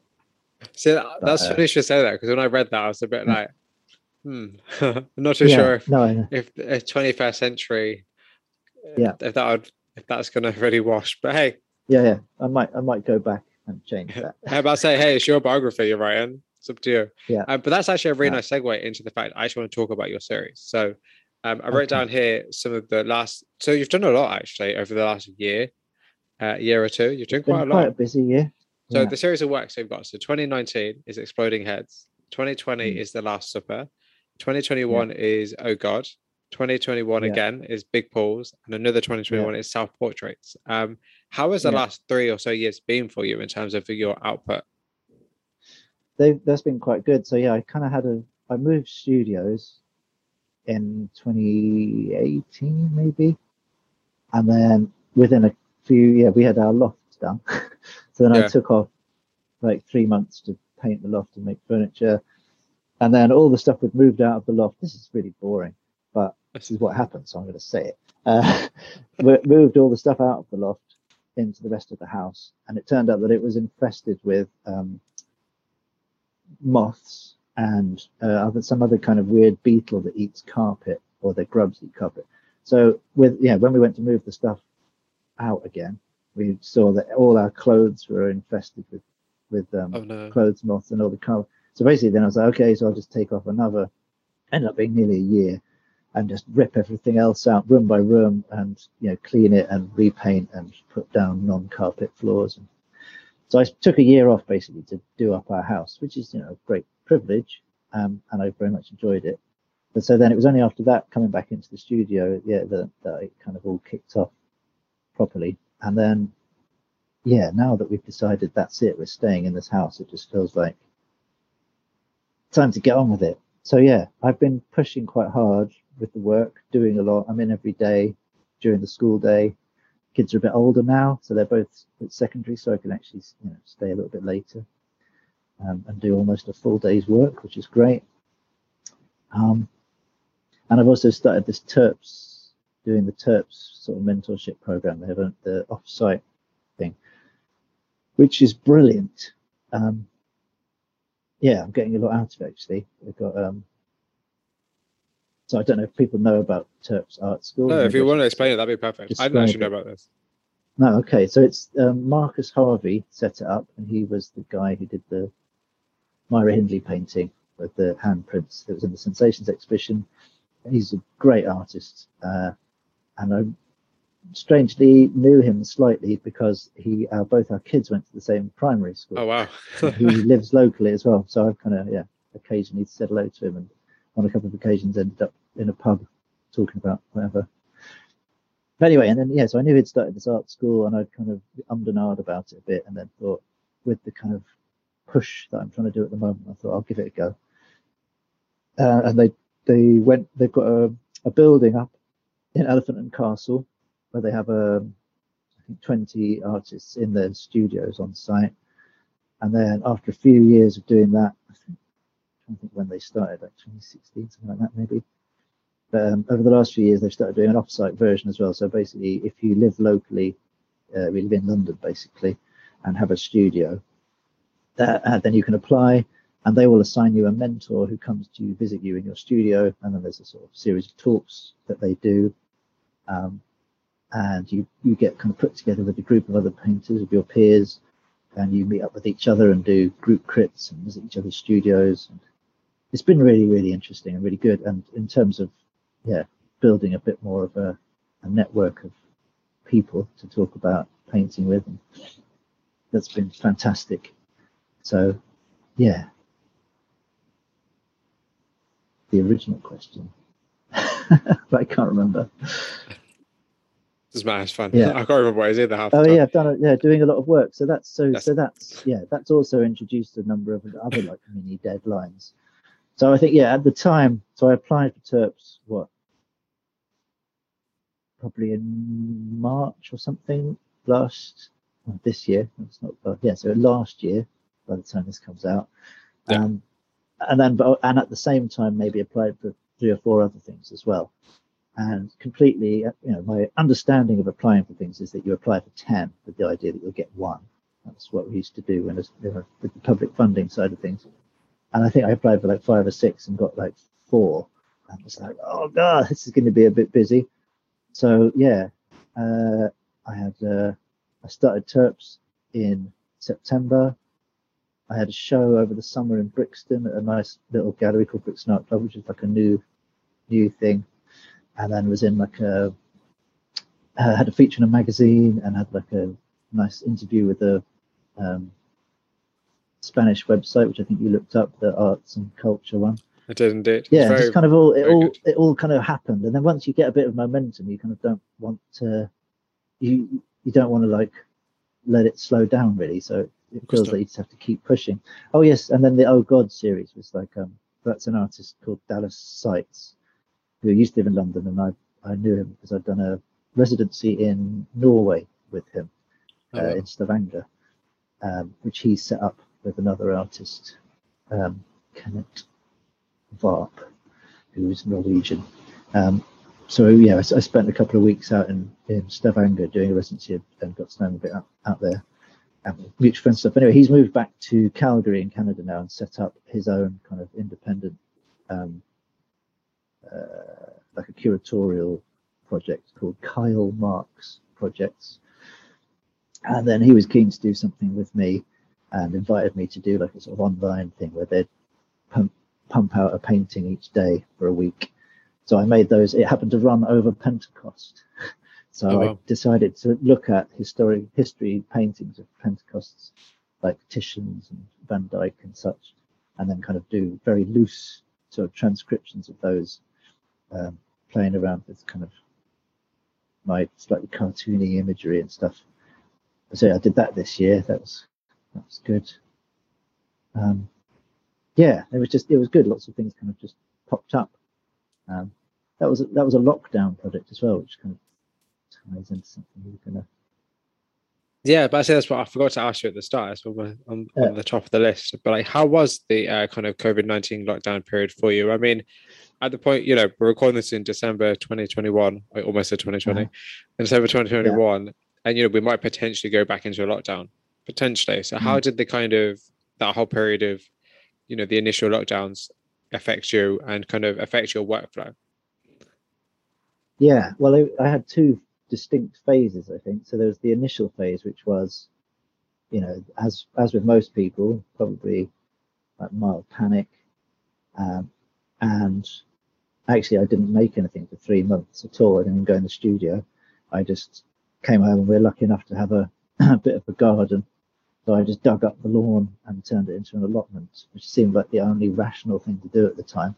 See, that, that's uh, funny you should say that because when I read that, I was a bit hmm. like, hmm, I'm not too yeah, sure if, no, if, if 21st century, yeah, if that would, if that's going to really wash. But hey, yeah, yeah, I might, I might go back and change that. How about say, hey, it's your biography you're writing. It's up to you. Yeah. Um, but that's actually a really yeah. nice segue into the fact I actually want to talk about your series. So um, I wrote okay. down here some of the last. So you've done a lot actually over the last year, uh, year or two. You've done quite a lot. Quite a busy year. So yeah. the series of works they've got. So 2019 is Exploding Heads. 2020 mm. is The Last Supper. 2021 yeah. is Oh God. 2021 Yeah. again is Big Pools, and another 2021 is Self Portraits. Um, how has the last three or so years been for you in terms of your output? they that's been quite good. So yeah, I kind of had a I moved studios in 2018 maybe, and then within a few yeah we had our loft done. so then Yeah. I took off like three months to paint the loft and make furniture, and then all the stuff we'd moved out of the loft. This is really boring, but this is what happened, so I'm going to say it. Uh, we moved all the stuff out of the loft into the rest of the house, and it turned out that it was infested with um, moths and uh, other, some other kind of weird beetle that eats carpet or the grubs eat carpet. So with yeah, when we went to move the stuff out again, we saw that all our clothes were infested with with um, Oh no. clothes moths and all the carpet. So basically, then I was like, okay, so I'll just take off another. Ended up being nearly a year, and just rip everything else out room by room, and you know, clean it and repaint and put down non-carpet floors. And so I took a year off basically to do up our house, which is you know a great privilege, um, and I very much enjoyed it. But so then it was only after that coming back into the studio, yeah, that, that it kind of all kicked off properly. And then, yeah, now that we've decided that's it, we're staying in this house, it just feels like time to get on with it. So yeah, I've been pushing quite hard with the work, doing a lot. I'm in every day during the school day. Kids are a bit older now, so they're both at secondary, so I can actually you know stay a little bit later um, and do almost a full day's work, which is great. Um, and I've also started this Turps, doing the Turps sort of mentorship program. They have a, the off-site thing, which is brilliant. Um, yeah, I'm getting a lot out of it actually. We've got um, so I don't know if people know about Turps Art School. No, if you want to explain it, that'd be perfect. I didn't actually know about this. No, okay. So it's um, Marcus Harvey set it up, and he was the guy who did the Myra Hindley painting with the handprints that was in the Sensations exhibition. He's a great artist, uh, and I strangely knew him slightly because he uh, both our kids went to the same primary school. Oh wow. he lives locally as well. So I've kind of yeah occasionally said hello to him, and on a couple of occasions ended up in a pub talking about whatever. But anyway, and then yeah, so I knew he'd started this art school, and I'd kind of ummed and ahed about it a bit, and then thought with the kind of push that I'm trying to do at the moment, I thought I'll give it a go. Uh, and they they went. They've got a, a building up in Elephant and Castle where they have a think 20 artists in their studios on site. And then after a few years of doing that, I think, I think when they started, like 2016, something like that, maybe. But um, over the last few years, they've started doing an off-site version as well. So basically, if you live locally, uh, we live in London basically, and have a studio, uh, uh, then you can apply, and they will assign you a mentor who comes to visit you in your studio, and then there's a sort of series of talks that they do. Um, and you you get kind of put together with a group of other painters of your peers and you meet up with each other and do group crits and visit each other's studios. And it's been really really interesting and really good. And in terms of yeah building a bit more of a, a network of people to talk about painting with and that's been fantastic. So yeah. The original question but i can't remember Doesn't matter. It's fun. Yeah. I can't remember what it is either. Half Oh yeah, I've done it. Yeah, doing a lot of work. So that's so That's- so that's yeah, that's also introduced a number of other like mini deadlines. So I think yeah, at the time, so I applied for Turps what probably in March or something last well, this year. It's not yeah, so last year by the time this comes out. Yeah. Um, and then but and at the same time maybe applied for three or four other things as well. And completely uh, you know my understanding of applying for things is that you apply for 10 with the idea that you'll get one. That's what we used to do when you know, with the public funding side of things. And i think i applied for like five or six and got like four. And was like oh god this is going to be a bit busy. So yeah uh, i had uh, i started Turps in september i had a show over the summer in brixton at a nice little gallery called brixton art club which is like a new new thing and then was in like a uh, had a feature in a magazine and had like a nice interview with a um, Spanish website, which I think you looked up, the arts and culture one. It did indeed. Yeah, very, just kind of all it all good. it all kind of happened, and then once you get a bit of momentum, you kind of don't want to you you don't want to like let it slow down really. So it feels like you just have to keep pushing. Oh yes, and then the Oh God series was like um that's an artist called Dallas Sites who used to live in London, and I I knew him because I'd done a residency in Norway with him Oh, uh, wow. in Stavanger, um, which he set up with another artist, um, Kenneth Varp, who's Norwegian. Um, so yeah, I spent a couple of weeks out in, in Stavanger doing a residency and got to know him a bit out, out there. Um, mutual friend stuff. Anyway, he's moved back to Calgary in Canada now and set up his own kind of independent, um, uh, like a curatorial project called Kyle Marks Projects. And then he was keen to do something with me and invited me to do like a sort of online thing where they'd pump, pump out a painting each day for a week. So I made those. It happened to run over Pentecost. So Oh, I decided to look at historic history paintings of Pentecosts, like Titian's and Van Dyck and such, and then kind of do very loose sort of transcriptions of those, um, playing around with kind of my slightly cartoony imagery and stuff. So I did that this year. That was that was good. Um, yeah, it was just it was good. Lots of things kind of just popped up. Um, that was that was a lockdown project as well, which kind of ties into something gonna. Yeah, but I say that's what I forgot to ask you at the start. It's on, on, Yeah. on the top of the list. But like, how was the uh, kind of COVID nineteen lockdown period for you? I mean, at the point, you know, we're recording this in December twenty twenty one, I almost said twenty twenty, Uh-huh. in December twenty twenty one, and you know, we might potentially go back into a lockdown potentially. So, how Mm. did the kind of that whole period of, you know, the initial lockdowns affect you and kind of affect your workflow? Yeah, well, I, I had two distinct phases, I think. So there was the initial phase, which was, you know, as as with most people, probably like mild panic, um, and actually I didn't make anything for three months at all. I didn't go in the studio. I just came home, and we are lucky enough to have a, a bit of a garden. So I just dug up the lawn and turned it into an allotment, which seemed like the only rational thing to do at the time.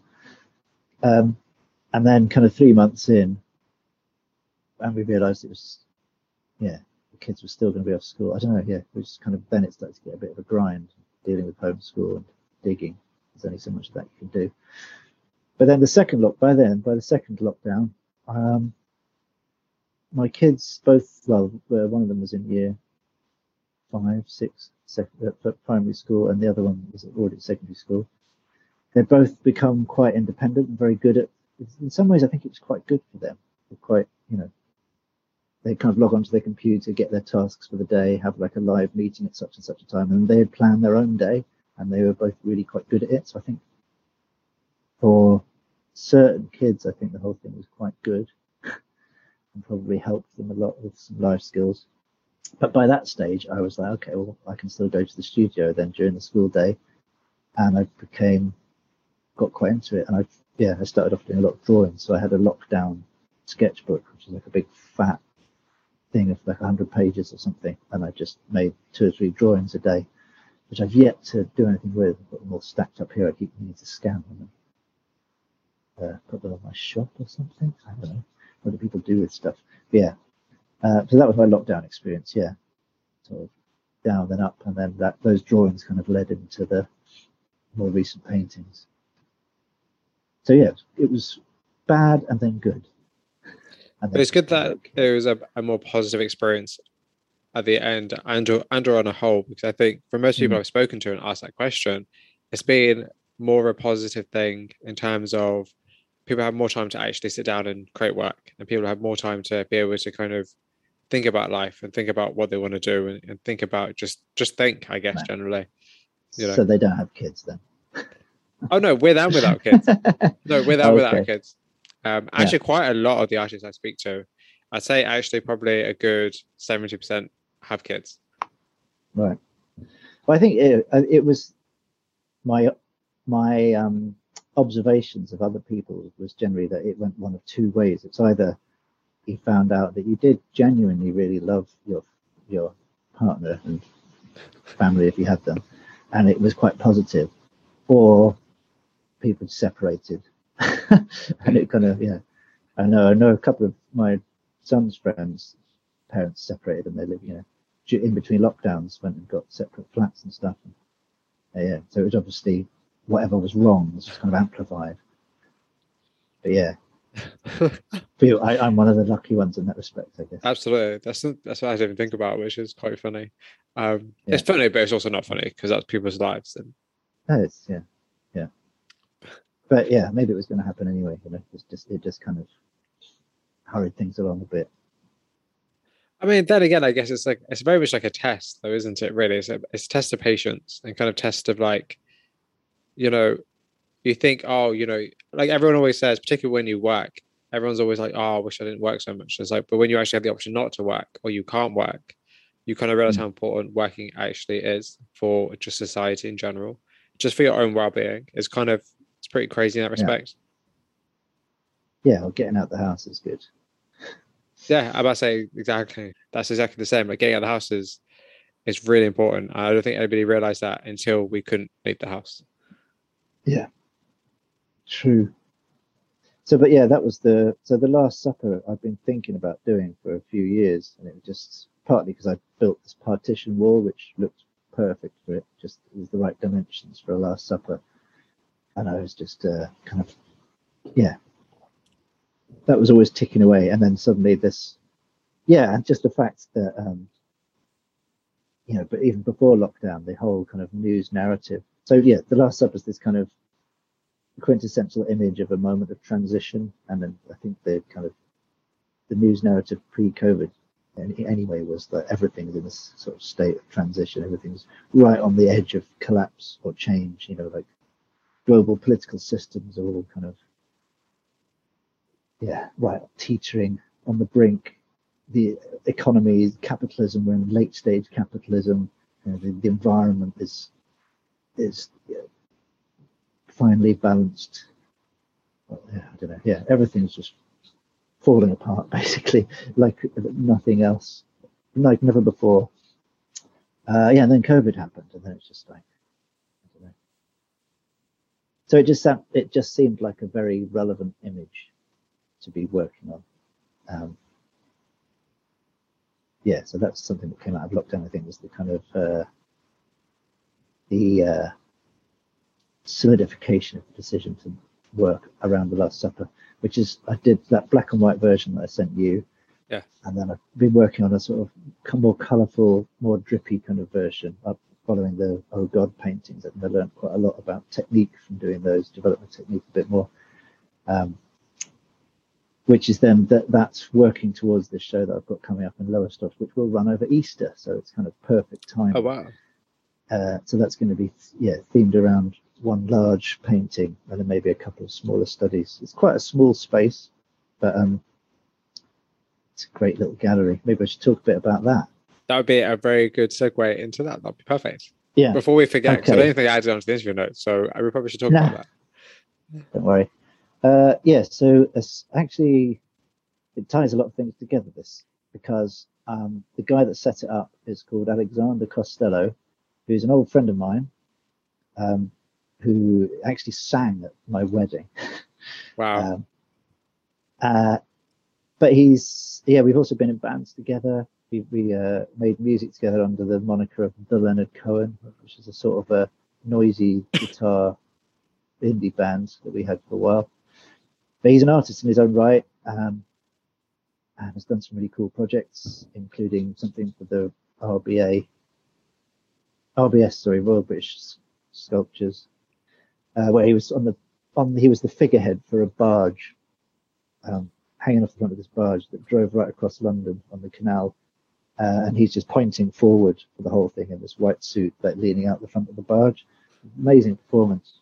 Um, and then, kind of three months in, and we realised it was, yeah, the kids were still going to be off school. I don't know, yeah, just kind of then it started to get a bit of a grind dealing with homeschool and digging. There's only so much of that you can do. But then the second lock, by then, by the second lockdown, um, my kids both, well, one of them was in year five, six, sec- uh, primary school, and the other one was already at secondary school. They've both become quite independent and very good at. In some ways, I think it was quite good for them. They're quite, you know, they kind of log onto their computer, get their tasks for the day, have like a live meeting at such and such a time, and they had planned their own day, and they were both really quite good at it. So I think for certain kids, I think the whole thing was quite good, and probably helped them a lot with some life skills. But by that stage, I was like, okay, well, I can still go to the studio then during the school day, and I became got quite into it, and I yeah, I started off doing a lot of drawing. So I had a lockdown sketchbook, which is like a big fat thing of like 100 pages or something, and I just made two or three drawings a day, which I've yet to do anything with. I've got all stacked up here. I keep needing to scan them and uh, put them on my shop or something. I don't know. What do people do with stuff? But yeah. Uh, so that was my lockdown experience. Yeah, sort of down then up, and then that those drawings kind of led into the more recent paintings. So yeah, it was bad and then good. But it's good that okay. there was a, a more positive experience at the end and or, and or on a whole, because I think for most people Mm. I've spoken to and asked that question, it's been more of a positive thing in terms of people have more time to actually sit down and create work, and people have more time to be able to kind of think about life and think about what they want to do and, and think about just just think, I guess, Right. generally. you know. So they don't have kids then. Oh no, with and without kids. No, with and without kids. Um, Yeah. actually, quite a lot of the artists I speak to, I'd say actually probably a good seventy percent have kids. Right. Well, I think it, uh, it was my my um, observations of other people was generally that it went one of two ways. It's either you found out that you did genuinely really love your your partner and family if you had them, and it was quite positive, or people separated, and it kind of yeah. I know I know a couple of my son's friends, parents separated, and they live you know in between lockdowns went and got separate flats and stuff. And, uh, yeah, so it was obviously whatever was wrong was just kind of amplified. But yeah, feel I, am one of the lucky ones in that respect, I guess. Absolutely, that's that's what I didn't even think about, which is quite funny. Um, yeah. It's funny, but it's also not funny because that's people's lives. And that is, yeah, yeah. But yeah, maybe it was going to happen anyway. You know, it's just it just kind of hurried things along a bit. I mean, then again, I guess it's like it's very much like a test, though, isn't it? Really, it's a, it's a test of patience and kind of test of like, you know, you think, oh, you know, like everyone always says, particularly when you work, everyone's always like, oh, I wish I didn't work so much. It's like, but when you actually have the option not to work or you can't work, you kind of realize mm. how important working actually is for just society in general, just for your own well-being. It's kind of pretty crazy in that respect. Yeah, yeah getting out the house is good. Yeah, about to say exactly. That's exactly the same. Like getting out of the house is is really important. I don't think anybody realized that until we couldn't leave the house. Yeah, True. So, but yeah, that was the so the Last Supper I've been thinking about doing for a few years, and it was just partly because I built this partition wall, which looked perfect for it, just was the right dimensions for a Last Supper, and I was just uh, kind of, yeah, that was always ticking away, and then suddenly this, yeah, and just the fact that, um, you know, but even before lockdown, the whole kind of news narrative. So yeah, the Last Supper is this kind of quintessential image of a moment of transition. And then I think the kind of the news narrative pre-COVID anyway was that everything's in this sort of state of transition. Everything's right on the edge of collapse or change. You know, like global political systems are all kind of yeah, right, teetering on the brink. The economy, capitalism, we're in late stage capitalism. You know, the, the environment is is finely balanced. Well, yeah, I don't know. Yeah, everything's just falling apart basically, like nothing else, like never before. Uh, yeah, and then COVID happened, and then it's just like. So it just it just seemed like a very relevant image to be working on. Um, yeah, so that's something that came out of lockdown. I think was the kind of uh, the uh, solidification of the decision to work around the Last Supper, which is I did that black and white version that I sent you. Yeah. And then I've been working on a sort of more colourful, more drippy kind of version. I'm following the Oh God paintings, and I learned quite a lot about technique from doing those, development technique a bit more. Um, which is then that that's working towards this show that I've got coming up in Lowestoft, which will run over Easter, so it's kind of perfect time. Oh wow! Uh, so that's going to be yeah themed around one large painting and then maybe a couple of smaller studies. It's quite a small space, but um, it's a great little gallery. Maybe I should talk a bit about that. That would be a very good segue into that. That'd be perfect. Yeah. Before we forget, because okay. I don't think I added onto the interview notes, so we probably should talk nah. about that. Don't worry. Uh, yeah, so actually it ties a lot of things together. This because um, the guy that set it up is called Alexander Costello, who's an old friend of mine. Um, who actually sang at my wedding. Wow. Um, uh, but he's yeah, we've also been in bands together. We we uh, made music together under the moniker of the Leonard Cohen, which is a sort of a noisy guitar indie band that we had for a while. But he's an artist in his own right, um, and has done some really cool projects, including something for the RBA, RBS, sorry, Royal British Sculptures, uh, where he was on the on he was the figurehead for a barge um, hanging off the front of this barge that drove right across London on the canal, uh, and he's just pointing forward for the whole thing in this white suit, like leaning out the front of the barge. Amazing performance.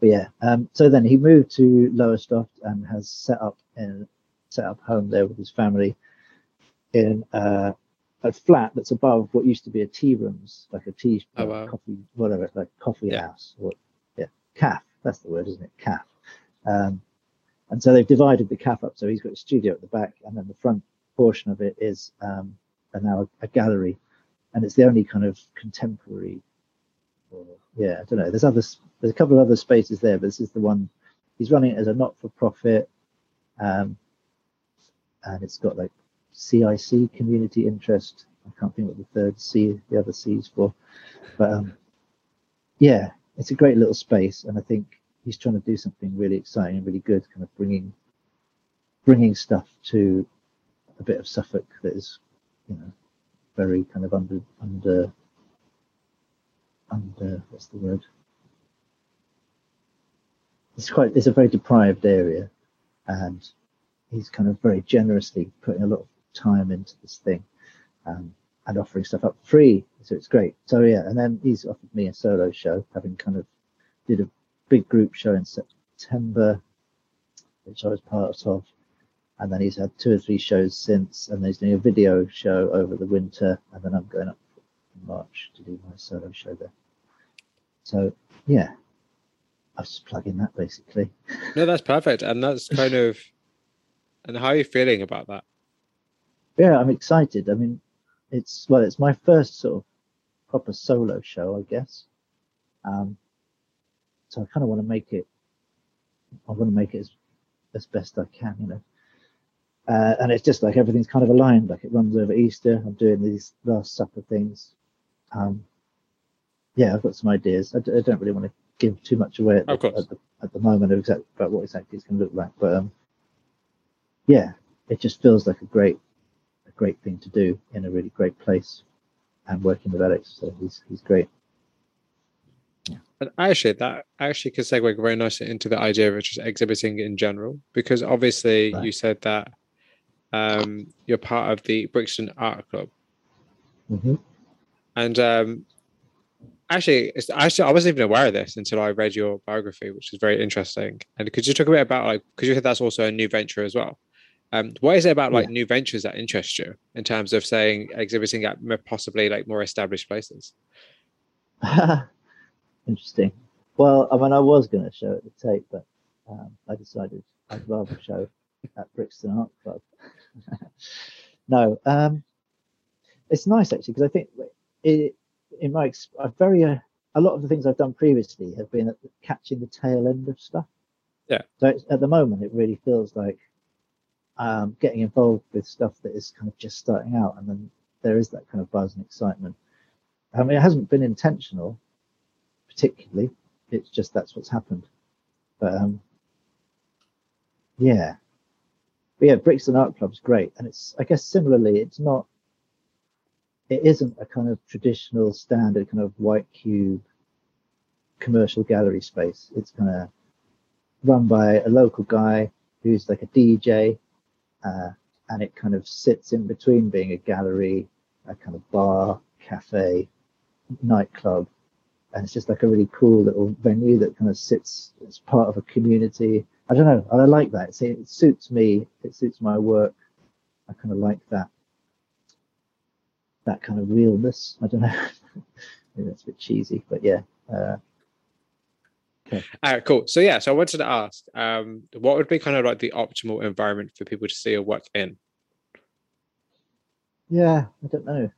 But yeah, um, so then he moved to Lowestoft and has set up in set up home there with his family in uh, a flat that's above what used to be a tea rooms, like a tea oh, wow. coffee, whatever, like coffee yeah. house or yeah, calf. That's the word, isn't it? Calf. Um, and so they've divided the calf up. So he's got a studio at the back, and then the front portion of it is um, now a, a, gallery, and it's the only kind of contemporary. Or, yeah, I don't know. There's other there's a couple of other spaces there, but this is the one he's running it as a not-for-profit, um, and it's got like CIC community interest. I can't think what the third C, the other C is for, but um, yeah, it's a great little space, and I think he's trying to do something really exciting and really good, kind of bringing bringing stuff to a bit of Suffolk that is, you know, very kind of under under under what's the word? It's quite it's a very deprived area, and he's kind of very generously putting a lot of time into this thing, um, and offering stuff up free. So it's great. So yeah, and then he's offered me a solo show, having kind of did a big group show in September, which I was part of, and then he's had two or three shows since, and he's doing a video show over the winter, and then I'm going up in March to do my solo show there. So yeah, I was just plugging that basically. No, that's perfect, and that's kind of. And how are you feeling about that? Yeah, I'm excited. I mean, it's well, it's my first sort of proper solo show, I guess. Um, so I kind of want to make it. I want to make it as as best I can, you know. Uh, and it's just like everything's kind of aligned. Like it runs over Easter. I'm doing these last supper things. Um, yeah, I've got some ideas. I d- I don't really want to give too much away at, the, at the, at the moment of exact, about what exactly it's going to look like. But um, yeah, it just feels like a great a great thing to do in a really great place and working with Alex. So he's he's great. Yeah. And actually, that actually could segue very nicely into the idea of just exhibiting in general, because obviously right. you said that um, you're part of the Brixton Art Club, mm-hmm. and um, actually, actually, I wasn't even aware of this until I read your biography, which is very interesting. And could you talk a bit about like, because you said that's also a new venture as well. Um, what is it about like yeah. new ventures that interest you in terms of saying exhibiting at possibly like more established places? Interesting. Well, I mean, I was going to show it the tape, but um, I decided I'd rather show at Brixton Art Club. no, um, it's nice actually because I think it, in my a very uh, a lot of the things I've done previously have been at catching the tail end of stuff. Yeah. So at the moment, it really feels like um, getting involved with stuff that is kind of just starting out, and then there is that kind of buzz and excitement. I mean, it hasn't been intentional, particularly. It's just that's what's happened. But um, yeah, but yeah, Brixton Art Club's great, and it's I guess similarly, it's not it isn't a kind of traditional standard kind of white cube commercial gallery space. It's kind of run by a local guy who's like a DJ, uh, and it kind of sits in between being a gallery, a kind of bar, cafe, nightclub, and it's just like a really cool little venue that kind of sits as part of a community. I don't know, I like that. See, it suits me. It suits my work. I kind of like that that kind of realness. I don't know. Maybe that's a bit cheesy, but yeah. Uh, okay. All right, cool. So yeah, so I wanted to ask, um, what would be kind of like the optimal environment for people to see your work in? Yeah, I don't know.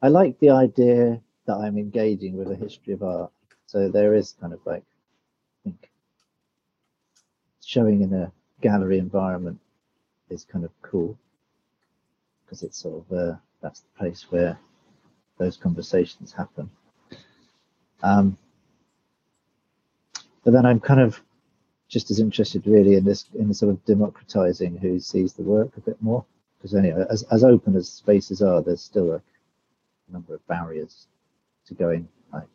I like the idea that I'm engaging with a history of art. So there is kind of like, showing in a gallery environment is kind of cool. Because it's sort of uh, that's the place where those conversations happen. Um, but then I'm kind of just as interested really in this in the sort of democratizing who sees the work a bit more. Because anyway as, as open as spaces are there's still a number of barriers to going like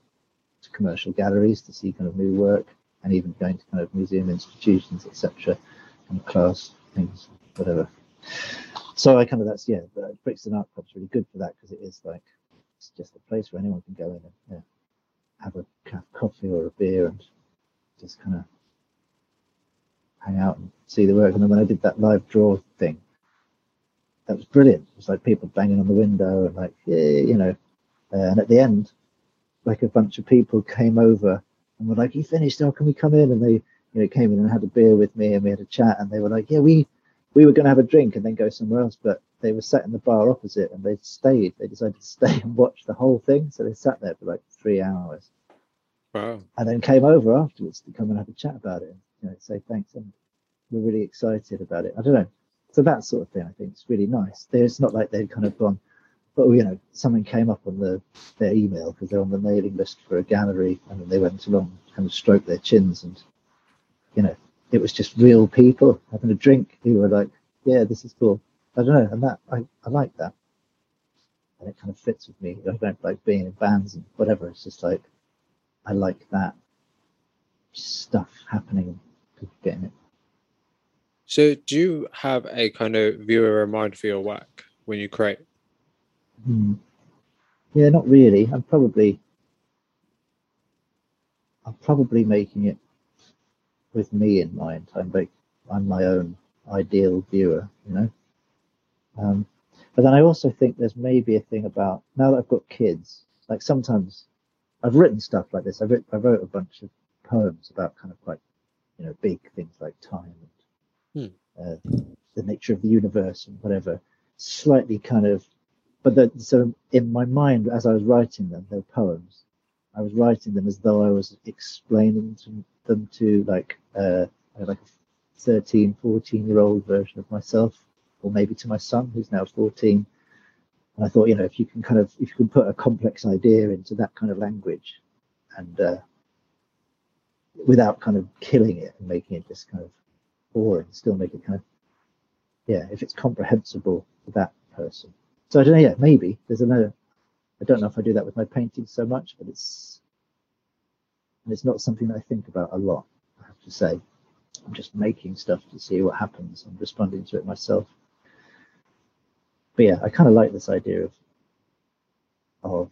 to commercial galleries to see kind of new work and even going to kind of museum institutions etc and class things whatever so I kind of that's yeah, the Brixton Art Club's really good for that because it is like it's just a place where anyone can go in and yeah, have a cup of coffee or a beer and just kind of hang out and see the work. And then when I did that live draw thing, that was brilliant. It was like people banging on the window and like yeah, you know, uh, and at the end, like a bunch of people came over and were like, "You finished? Now can we come in?" And they you know came in and had a beer with me and we had a chat and they were like, "Yeah, we." we were going to have a drink and then go somewhere else, but they were sat in the bar opposite and they stayed. They decided to stay and watch the whole thing. So they sat there for like three hours. Wow. and then came over afterwards to come and have a chat about it and you know, say thanks and we're really excited about it. I don't know. So that sort of thing I think is really nice. It's not like they'd kind of gone, but you know, something came up on the their email because they're on the mailing list for a gallery and then they went along kind of stroked their chins and you know, it was just real people having a drink who were like, Yeah, this is cool. I don't know, and that I, I like that. And it kind of fits with me. I don't like being in bands and whatever. It's just like I like that stuff happening, people getting it. So, do you have a kind of viewer in mind for your work when you create? Hmm. Yeah, not really. I'm probably I'm probably making it with me in mind. I'm like I'm my own ideal viewer, you know. Um, but then I also think there's maybe a thing about now that I've got kids. Like sometimes I've written stuff like this. I wrote I wrote a bunch of poems about kind of quite you know big things like time and uh, the nature of the universe and whatever. Slightly kind of, but the, so in my mind as I was writing them, they're poems. I was writing them as though I was explaining to them to like uh, like a 13, 14 year old version of myself, or maybe to my son who's now 14. And I thought, you know, if you can kind of if you can put a complex idea into that kind of language, and uh, without kind of killing it and making it just kind of boring, still make it kind of yeah, if it's comprehensible for that person. So I don't know. Yeah, maybe there's another. I don't know if I do that with my paintings so much, but it's and it's not something that I think about a lot. I have to say, I'm just making stuff to see what happens. I'm responding to it myself. But yeah, I kind of like this idea of of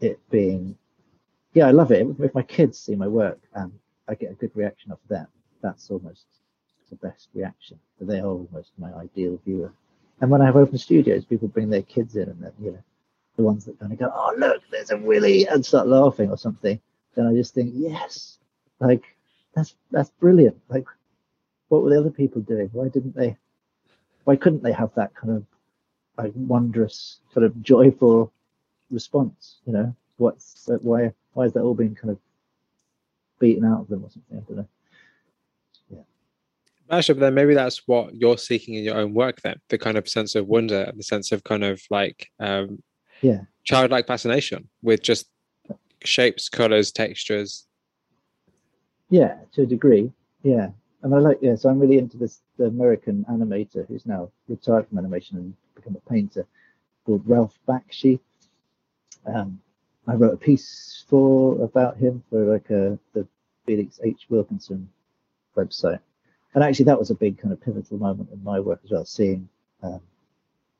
it being. Yeah, I love it. If my kids see my work and I get a good reaction off them, that's almost the best reaction. But they are almost my ideal viewer. And when I have open studios, people bring their kids in, and then you know, the ones that kind of go, "Oh, look, there's a Willie," and start laughing or something. Then I just think, yes, like that's that's brilliant. Like, what were the other people doing? Why didn't they? Why couldn't they have that kind of like wondrous, kind of joyful response? You know, what's why? Why is that all being kind of beaten out of them or something? I don't know. Actually, but then maybe that's what you're seeking in your own work. Then the kind of sense of wonder, and the sense of kind of like um, yeah, childlike fascination with just shapes, colors, textures. Yeah, to a degree. Yeah, and I like yeah. So I'm really into this the American animator who's now retired from animation and become a painter called Ralph Bakshi. Um, I wrote a piece for about him for like a the Felix H Wilkinson website and actually that was a big kind of pivotal moment in my work as well seeing um,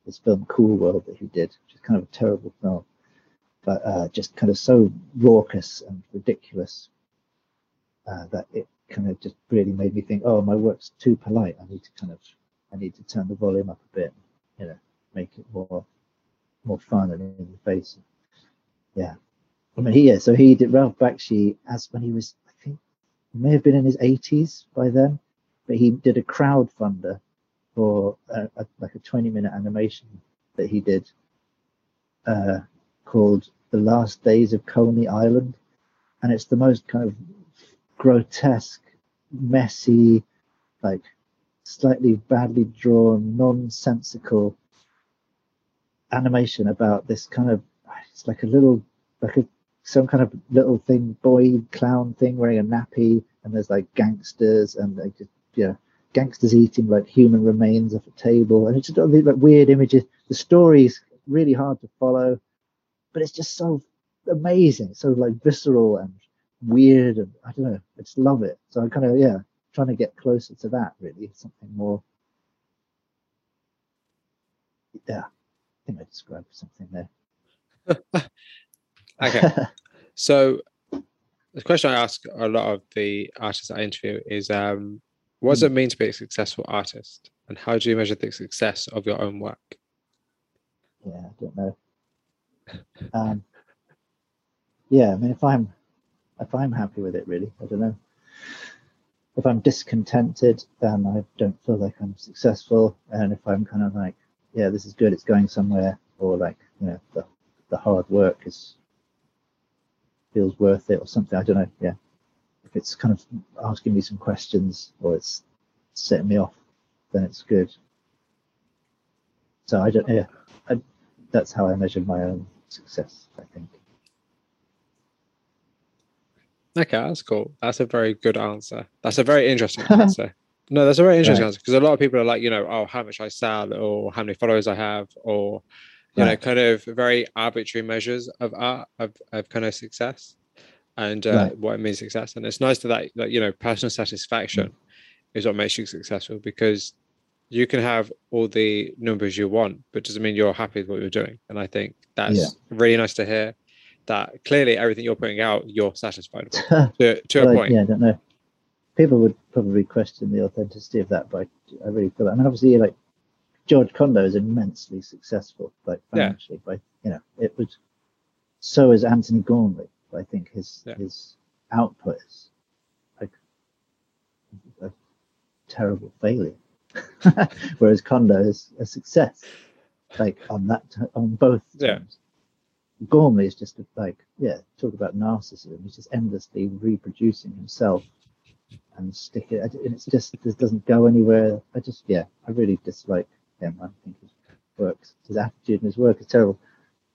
this film cool world that he did which is kind of a terrible film but uh, just kind of so raucous and ridiculous uh, that it kind of just really made me think oh my work's too polite. I need to kind of i need to turn the volume up a bit you know make it more more fun and in the face. Yeah. I mean he yeah so he did ralph bakshi as when he was i think he may have been in his 80s by then but he did a crowdfunder for a, a, like a 20 minute animation that he did uh, called The Last Days of Coney Island. And it's the most kind of grotesque, messy, like slightly badly drawn, nonsensical animation about this kind of it's like a little like a some kind of little thing boy clown thing wearing a nappy and there's like gangsters and they just you know, gangsters eating like human remains off a table, and it's just all these like weird images. The story's really hard to follow, but it's just so amazing, so like visceral and weird, and I don't know, I just love it. So I kind of yeah, trying to get closer to that really, something more. Yeah, I think I described something there. okay, so the question I ask a lot of the artists I interview is um, what does it mean to be a successful artist? And how do you measure the success of your own work? Yeah, I don't know. Um, yeah, I mean, if I'm if I'm happy with it, really, I don't know. If I'm discontented, then I don't feel like I'm successful. And if I'm kind of like, yeah, this is good, it's going somewhere, or like, you know, the the hard work is feels worth it or something. I don't know. Yeah, if it's kind of asking me some questions or it's setting me off, then it's good. So I don't. Yeah, I, that's how I measure my own success. I think. Okay, that's cool. That's a very good answer. That's a very interesting answer. No, that's a very interesting Right. answer because a lot of people are like, you know, oh, how much I sell or how many followers I have or, you know, kind of very arbitrary measures of art of, of kind of success and uh, Right. what it means success. And it's nice to that, that, you know, personal satisfaction is what makes you successful because you can have all the numbers you want, but doesn't mean you're happy with what you're doing. And I think that's Yeah. really nice to hear that clearly everything you're putting out, you're satisfied with to, to a point. Yeah, I don't know. People would probably question the authenticity of that, but I, really feel. that. I mean, obviously, like George Condo is immensely successful, like Yeah. financially. But you know, it was so is Antony Gormley. I think his Yeah. his output is like a terrible failure, whereas Condo is a success, like on that t- on both Yeah. terms. Gormley is just like, yeah, talk about narcissism. He's just endlessly reproducing himself and stick it. And it's just, it doesn't go anywhere. I just, yeah, I really dislike him. I think his works, his attitude and his work is terrible.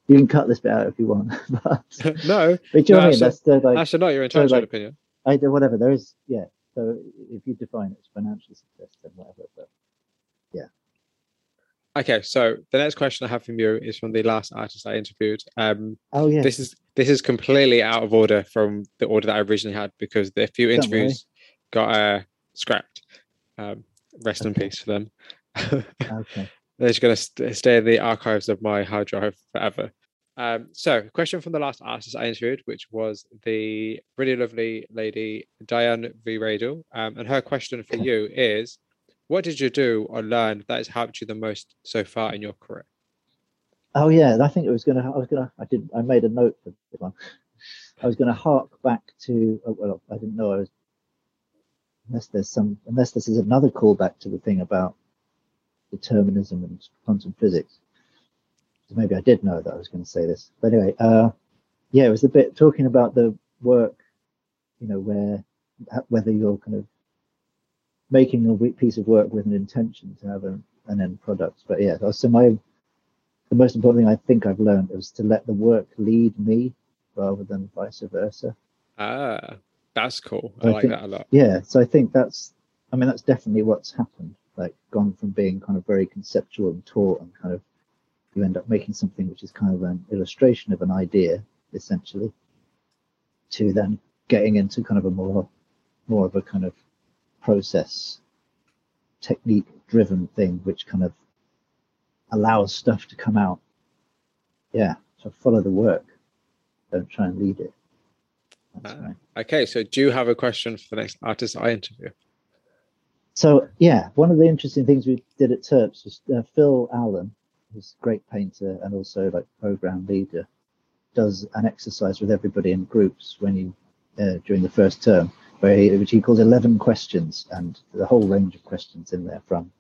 You can cut this bit out if you want, but, but no, do you know No, what I mean? that's the like, actually not your entitled like- opinion. I whatever there is. Yeah. So if you define it as financial success, then whatever. But yeah. Okay, so the next question I have from you is from the last artist I interviewed. Um, oh yeah, this is this is completely out of order from the order that I originally had because the few interviews got uh, scrapped. Um, rest in peace for them. okay. They're just going to st- stay in the archives of my hard drive forever. Um, so, question from the last artist I interviewed, which was the really lovely lady Diane V. Radel. Um, and her question for you is What did you do or learn that has helped you the most so far in your career? Oh yeah, I think it was gonna. I was gonna. I did. I made a note for this one. I was gonna hark back to. Oh, well, I didn't know I was. Unless there's some. Unless this is another callback to the thing about determinism and quantum physics. Maybe I did know that I was going to say this. But anyway, uh, yeah, it was a bit talking about the work. You know, where whether you're kind of making a piece of work with an intention to have an, an end product. But yeah, so my the most important thing I think I've learned is to let the work lead me rather than vice versa. Ah, that's cool. I, I like think- that a lot. Yeah, so I think that's, I mean, that's definitely what's happened. Like, gone from being kind of very conceptual and taught, and kind of you end up making something which is kind of an illustration of an idea, essentially, to then getting into kind of a more, more of a kind of process, technique driven thing, which kind of allows stuff to come out. Yeah, so follow the work, don't try and lead it. Right. Okay, so do you have a question for the next artist I interview? So yeah, one of the interesting things we did at Turps was uh, Phil Allen, who's a great painter and also like program leader, does an exercise with everybody in groups when you uh, during the first term, where he, which he calls eleven questions, and the whole range of questions in there from,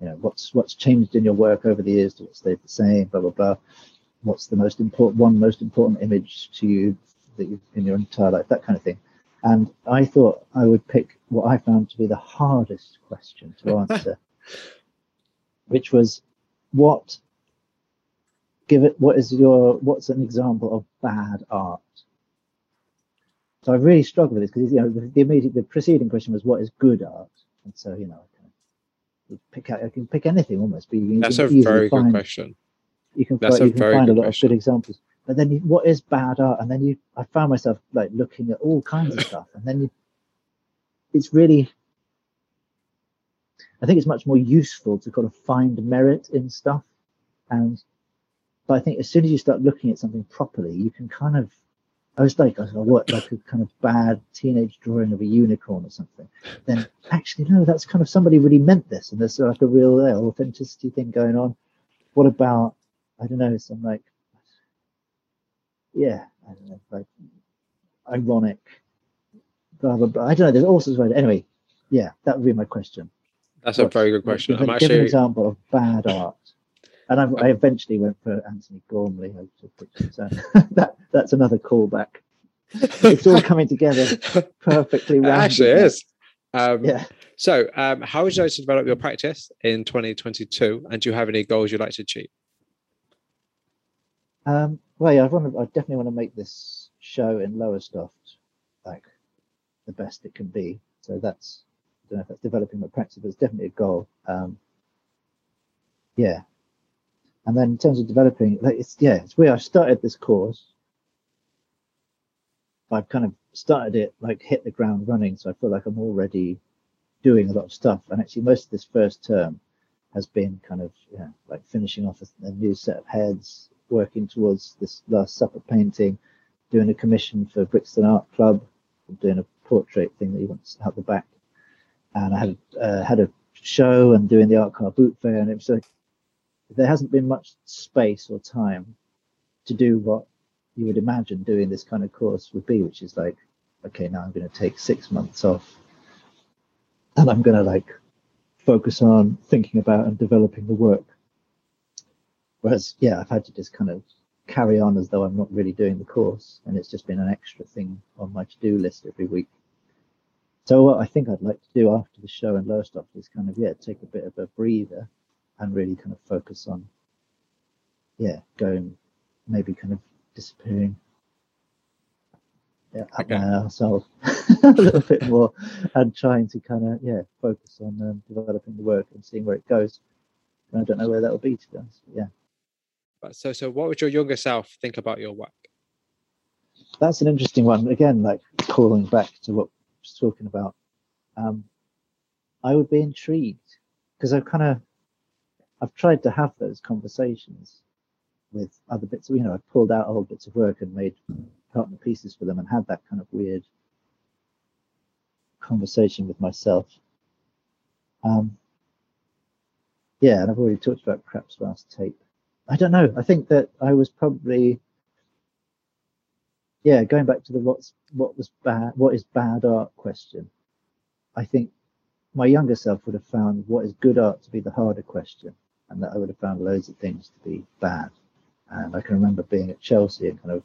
you know, what's what's changed in your work over the years to what stayed the same, blah blah blah. What's the most important one most important image to you that you in your entire life, that kind of thing. And I thought I would pick what I found to be the hardest question to answer, which was what give it what is your what's an example of bad art? So I really struggled with this because you know the, the immediate the preceding question was what is good art, and so you know I can pick out I can pick anything almost, but you can That's a easily very good question. you can That's find, a you can very find a lot question. of good examples. But then you, what is bad art? And then you I found myself like looking at all kinds of stuff, and then you, it's really I think it's much more useful to kind of find merit in stuff, and but I think as soon as you start looking at something properly, you can kind of I was like, I was like, like a kind of bad teenage drawing of a unicorn or something. Then actually, no, that's kind of somebody really meant this, and there's like a real uh, authenticity thing going on. What about, I don't know, some like, yeah, I don't know, like ironic, blah blah blah. I don't know. There's all sorts of anyway. Yeah, that would be my question. That's a very good question. Give, I'm give an example of bad art. And I, I eventually went for Antony Gormley. I took pictures, So that that's another callback. it's all coming together perfectly. It actually is. Um, Yeah. So, um, how would you like to develop your practice in 2022? And do you have any goals you'd like to achieve? Um, well, yeah, I want to. I definitely want to make this show in Lowestoft like the best it can be. So that's. I don't know if that's developing my practice, but it's definitely a goal. Um, yeah. And then in terms of developing, like it's yeah, it's weird. I started this course. I've kind of started it like hit the ground running, so I feel like I'm already doing a lot of stuff. And actually, most of this first term has been kind of yeah, like finishing off a, a new set of heads, working towards this last supper painting, doing a commission for Brixton Art Club, doing a portrait thing that he wants out the back. And I had uh, had a show and doing the art car boot fair, and it was like there hasn't been much space or time to do what you would imagine doing this kind of course would be, which is like, okay, now I'm going to take six months off, and I'm going to like focus on thinking about and developing the work. Whereas, yeah, I've had to just kind of carry on as though I'm not really doing the course, and it's just been an extra thing on my to-do list every week. So what I think I'd like to do after the show in Lowestoft is kind of yeah, take a bit of a breather and really kind of focus on yeah, going maybe kind of disappearing yeah, Okay. arsehole a little bit more and trying to kind of yeah focus on um, developing the work and seeing where it goes. And I don't know where that'll be to be honest. Yeah, But so, so what would your younger self think about your work? that's an interesting one. Again, like calling back to what I was talking about. Um, I would be intrigued because I've kind of I've tried to have those conversations with other bits. You know, I've pulled out old bits of work and made partner pieces for them and had that kind of weird conversation with myself. Um, yeah, and I've already talked about Krapp's Last Tape. I don't know. I think that I was probably yeah, going back to the what's what was bad, what is bad art question. I think my younger self would have found what is good art to be the harder question, and that I would have found loads of things to be bad. And I can remember being at Chelsea and kind of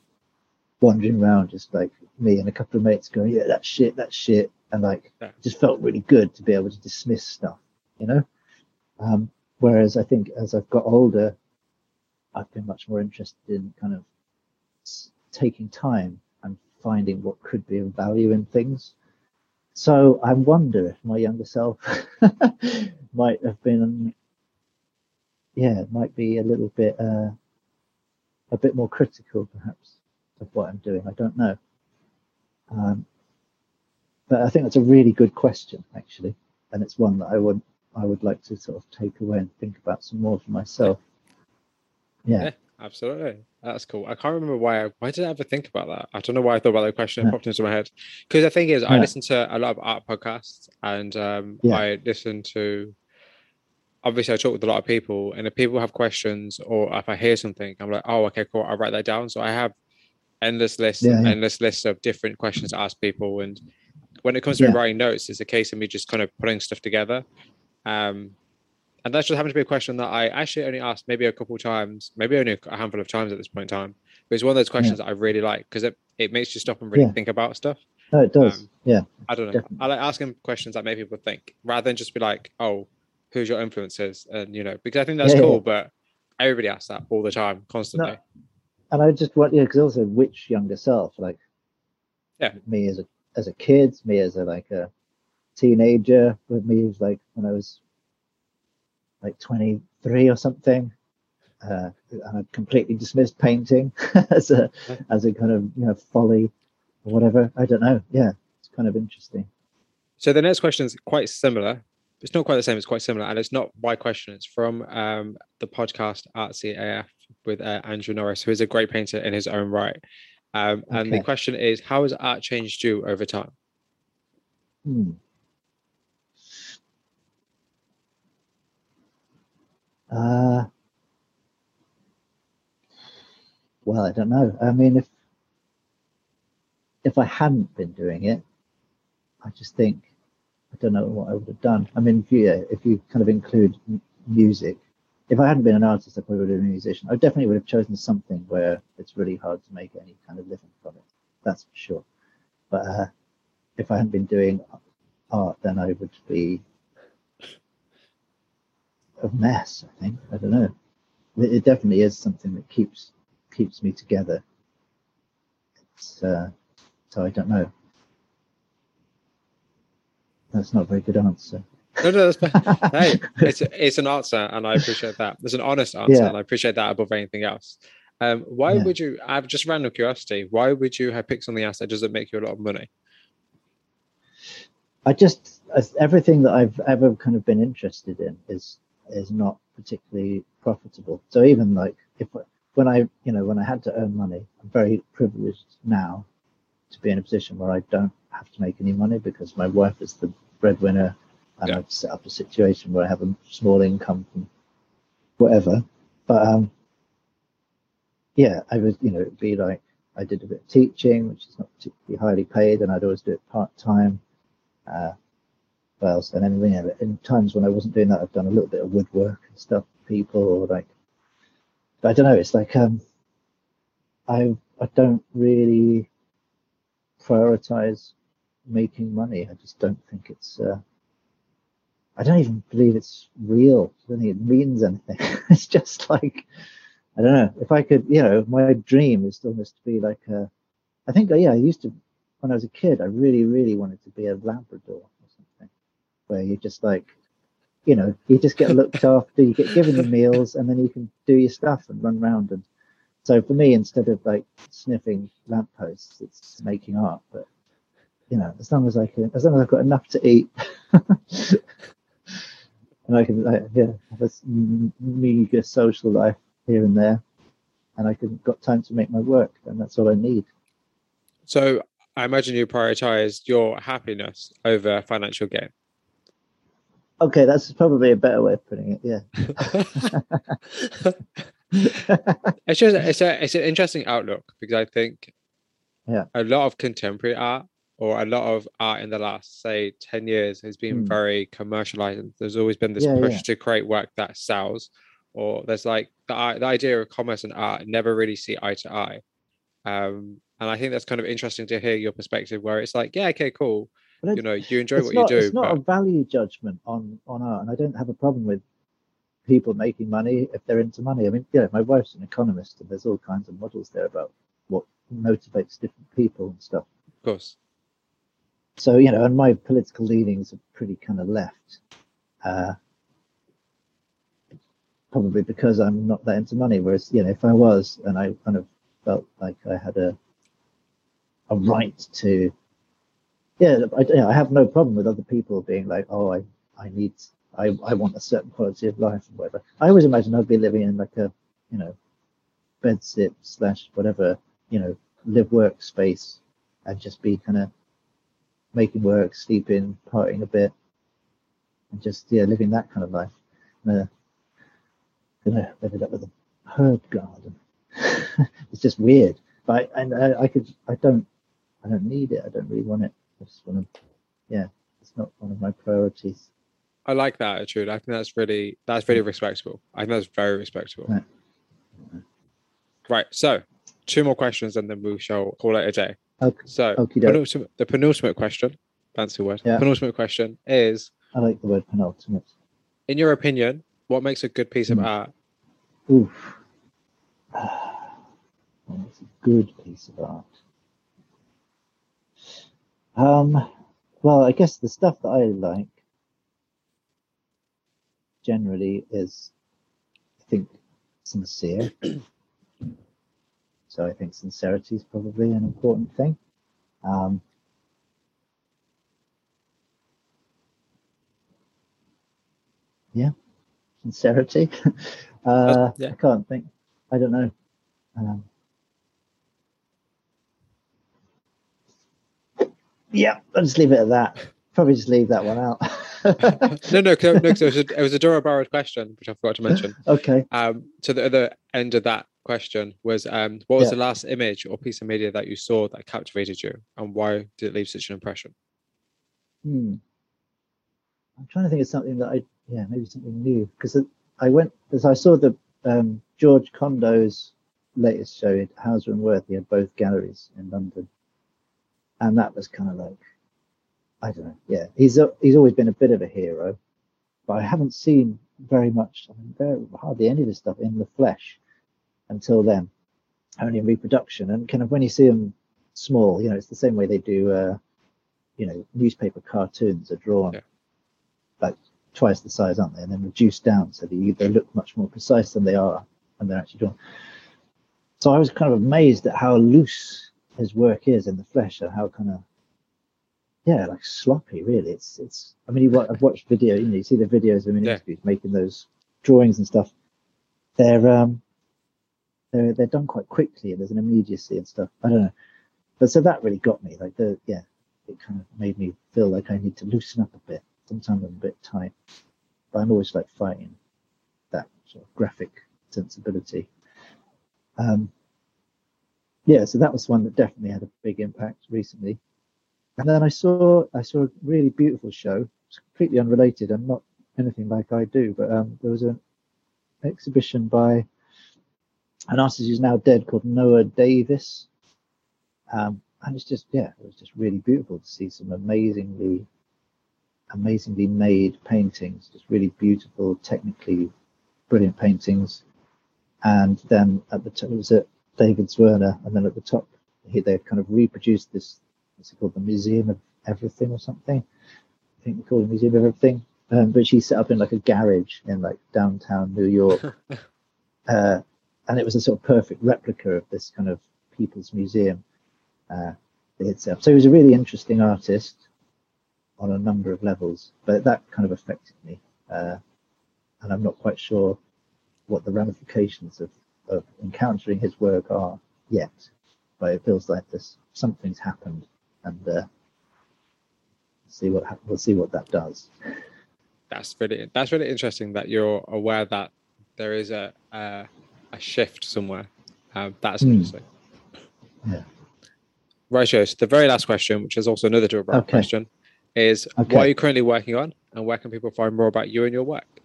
wandering around, just like me and a couple of mates going, "Yeah, that's shit, that's shit," and like it just felt really good to be able to dismiss stuff, you know. Um, whereas I think as I've got older, I've been much more interested in kind of taking time and finding what could be of value in things. So I wonder if my younger self might have been, yeah, it might be a little bit, uh, a bit more critical perhaps of what I'm doing. I don't know. Um, but I think that's a really good question actually, and it's one that I would I would like to sort of take away and think about some more for myself. Yeah. Yeah. Absolutely, that's cool. I can't remember why. I, why did I ever think about that? I don't know why I thought about that question. It Yeah. popped into my head because the thing is, I listen to a lot of art podcasts, and um, Yeah. I listen to. Obviously, I talk with a lot of people, and if people have questions or if I hear something, I'm like, "Oh, okay, cool." I'll write that down. So I have endless lists, Yeah, yeah. endless lists of different questions to ask people, and when it comes to me Yeah. writing notes, it's a case of me just kind of putting stuff together. Um, and that just happened to be a question that I actually only asked maybe a couple of times, maybe only a handful of times at this point in time. But it's one of those questions that I really like because it, it makes you stop and really think about stuff. No, it does. Um, yeah. I don't know. Definitely. I like asking questions that make people think rather than just be like, oh, who's your influences? And, you know, because I think that's Yeah, yeah. cool, but everybody asks that all the time, constantly. and I just want yeah, because also which younger self, like Yeah. me as a as a kid, me as a like a teenager, with me like when I was like 23 or something, uh, and I completely dismissed painting as a Yeah. as a kind of you know folly or whatever. I don't know. Yeah, it's kind of interesting. So the next question is quite similar. It's not quite the same. It's quite similar, and it's not my question. It's from um, the podcast Artsy AF with uh, Andrew Norris, who is a great painter in his own right. Um, and the question is, how has art changed you over time? Hmm. Uh, well, I don't know. I mean, if if I hadn't been doing it, I just think I don't know what I would have done. I mean, if you if you kind of include music, if I hadn't been an artist, I probably would have been a musician. I definitely would have chosen something where it's really hard to make any kind of living from it. that's for sure. But uh, if I hadn't been doing art, then I would be a mess. I think I don't know. It, it definitely is something that keeps keeps me together. It's, uh, so I don't know. That's not a very good answer. No, no, that's hey, it's it's an answer, and I appreciate that. It's an honest answer, Yeah. and I appreciate that above anything else. Um, why Yeah. would you? I've just random curiosity. Why would you have picked something else that doesn't make you a lot of money? I just as everything that I've ever kind of been interested in is is not particularly profitable. So even like if when I you know when I had to earn money, I'm very privileged now to be in a position where I don't have to make any money because my wife is the breadwinner and Yeah. I've set up a situation where I have a small income from whatever. But um yeah, I was you know it'd be like I did a bit of teaching, which is not particularly highly paid, and I'd always do it part time. Uh, else? And then you know, in times when I wasn't doing that, I've done a little bit of woodwork and stuff for people, or like, but I don't know. It's like um, I I don't really prioritize making money. I just don't think it's. Uh, I don't even believe it's real. I don't think it means anything. it's just like I don't know. If I could, you know, my dream is almost to be like a. I think, yeah, I used to when I was a kid. I really, really wanted to be a Labrador or something, where you just like, you know, you just get looked after, you get given your meals, and then you can do your stuff and run around. And so for me, instead of like sniffing lampposts, it's making art. But you know, as long as I can, as long as I've got enough to eat. And I can, like, yeah, have a meager social life here and there, and I can got time to make my work, and that's all I need. So I imagine you prioritize your happiness over financial gain. Okay, that's probably a better way of putting it. Yeah. it's just it's a it's an interesting outlook because I think Yeah. a lot of contemporary art or a lot of art in the last say 10 years has been Hmm. very commercialized there's always been this Yeah, push yeah. to create work that sells or there's like the, the idea of commerce and art never really see eye to eye um and i think that's kind of interesting to hear your perspective where it's like yeah okay cool you know you enjoy what not, you do it's not but a value judgment on on art, and I don't have a problem with people making money if they're into money. I mean, yeah, my wife's an economist, and there's all kinds of models there about what motivates different people and stuff. of course so you know, and my political leanings are pretty kind of left. Uh, probably because I'm not that into money. Whereas, you know, if I was, and I kind of felt like I had a a right to, yeah, I, yeah, I have no problem with other people being like, oh, I I need, I I want a certain quality of life and whatever. I always imagine I'd be living in like a, you know, bed sit slash whatever, you know, live work space, and just be kind of making work, sleeping, partying a bit, and just yeah, living that kind of life. And, uh, gonna ended up with a herb garden. it's just weird, but I, and I, I could, I don't, I don't need it. I don't really want it. I just want to, yeah, it's not one of my priorities. I like that attitude i think that's really that's really respectable i think that's very respectable Right. right so two more questions and then we shall call it a day Okay, So penultimate, the penultimate question, fancy word. Yeah. Penultimate question is: I like the word penultimate. In your opinion, what makes a good piece of Hmm. art? Oof. A good piece of art. Um, well, I guess the stuff that I like generally is, I think, sincere. so I think sincerity is probably an important thing. Um, yeah, sincerity. uh, yeah. I can't think. I don't know. Um, yeah, I'll just leave it at that. Probably just leave that one out. no, no, no. 'cause it was a, it was a Dora Barrett question, which I forgot to mention. okay. Um, so the other end of that question was: um, What was Yeah. the last image or piece of media that you saw that captivated you, and why did it leave such an impression? Hmm. I'm trying to think of something that I, yeah, maybe something new because I went as I saw the um, George Condo's latest show, at Hauser and Wirth. He had both galleries in London, and that was kind of like, I don't know. Yeah, he's a, he's always been a bit of a hero, but I haven't seen very much, I mean, very, hardly any of his stuff in the flesh until then, only in reproduction. And kind of when you see them small, you know, it's the same way they do, uh, you know, newspaper cartoons are drawn Yeah. like twice the size, aren't they? And then reduced down so that they look much more precise than they are when they're actually drawn. So I was kind of amazed at how loose his work is in the flesh and how kind of yeah, like sloppy. Really, it's it's. I mean, you, I've watched video. You know, you see the videos of him in Yeah. interviews making those drawings and stuff. They're um, they're they're done quite quickly, and there's an immediacy and stuff. I don't know, but so that really got me. Like the yeah, it kind of made me feel like I need to loosen up a bit. Sometimes I'm a bit tight, but I'm always like fighting that sort of graphic sensibility. Um, yeah, so that was one that definitely had a big impact recently. And then I saw I saw a really beautiful show. It's completely unrelated and not anything like I do, but um, there was an exhibition by an artist who's now dead called Noah Davis. Um, and it's just yeah, it was just really beautiful to see some amazingly amazingly made paintings, just really beautiful, technically brilliant paintings. And then at the top, it was at David Zwirner, and then at the top, he, they kind of reproduced this, what's it called, the Museum of Everything or something. I think they call it Museum of Everything, um, which he set up in like a garage in like downtown New York. uh, and it was a sort of perfect replica of this kind of People's Museum uh, itself. So he was a really interesting artist on a number of levels, but that kind of affected me. Uh, and I'm not quite sure what the ramifications of, of encountering his work are yet, but it feels like this something's happened, and uh, see what we'll see what that does. That's really that's really interesting that you're aware that there is a a, a shift somewhere. Um, that's Hmm. interesting. Yeah. Right, so the very last question, which is also another wrap Okay. question, is Okay. what are you currently working on, and where can people find more about you and your work?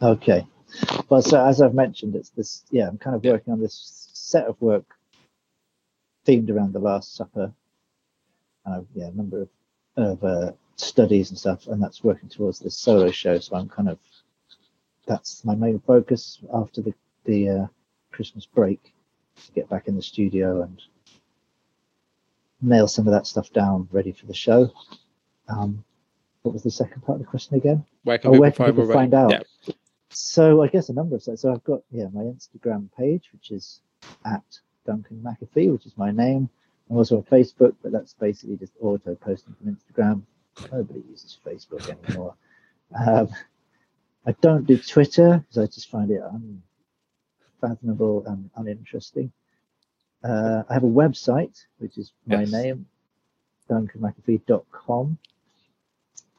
Okay. Well, so as I've mentioned, it's this. Yeah, I'm kind of Yeah. working on this set of work themed around the Last Supper. Yeah, a number of of uh, studies and stuff, and that's working towards this solo show. So I'm kind of that's my main focus after the the uh, Christmas break to get back in the studio and nail some of that stuff down, ready for the show. Um, what was the second part of the question again? Where can Oh, people where can find people find out? Yeah. So I guess a number of sites. So I've got yeah my Instagram page, which is at Duncan McAfee, which is my name. I'm also on Facebook, but that's basically just auto posting from Instagram. Nobody uses Facebook anymore. Um, I don't do Twitter because I just find it unfathomable and uninteresting. Uh, I have a website, which is my Yes. name, duncanmcafee.com.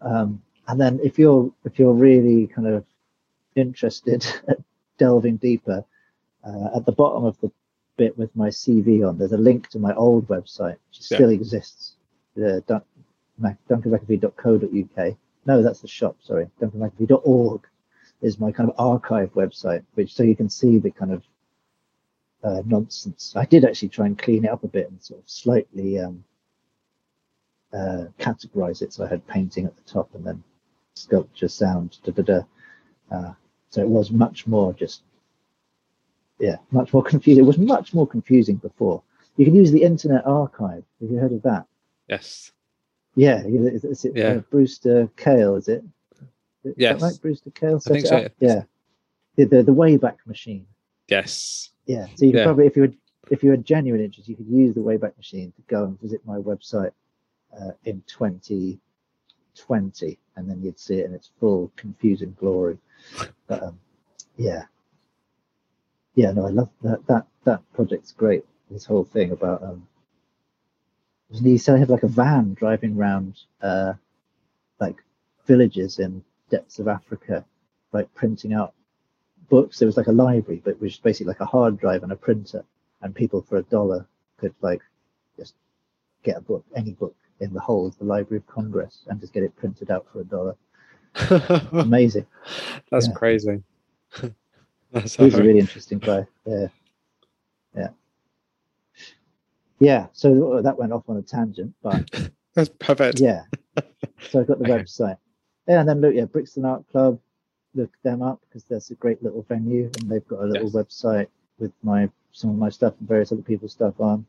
Um, and then if you're if you're really kind of interested at delving deeper, uh, at the bottom of the bit with my CV on, there's a link to my old website, which Yeah. still exists. The dun- duncanmcafee.co.uk. No, that's the shop. Sorry, duncanmcafee.org is my kind of archive website, which so you can see the kind of uh, nonsense. I did actually try and clean it up a bit and sort of slightly um, uh, categorize it. So I had painting at the top and then sculpture, sound, da da da. Uh, so it was much more just, yeah, much more confusing. It was much more confusing before. You can use the Internet Archive. Have you heard of that? Yes. Yeah, is, is it Yeah. uh, Brewster Kahle? Is it? Is Yes. right? Brewster Kahle. I think it so, up? Yeah. The, the the Wayback Machine. Yes. Yeah. So you Yeah. probably, if you were if you had genuine interest, you could use the Wayback Machine to go and visit my website uh, in 2020, and then you'd see it in its full confusing glory. But um, yeah, yeah, no, I love that. That that project's great. This whole thing about um, he said I had like a van driving around uh, like villages in depths of Africa, like printing out books. It was like a library, but it was basically like a hard drive and a printer, and people for a dollar could like just get a book, any book in the whole of the Library of Congress, and just get it printed out for a dollar. Amazing. That's Yeah. crazy. That's He was a really interesting guy. Yeah. Yeah. yeah, so that went off on a tangent, but That's perfect. yeah. So I've got the website. Yeah, and then look, yeah, Brixton Art Club, look them up because that's a great little venue and they've got a little Yes. website with my some of my stuff and various other people's stuff on.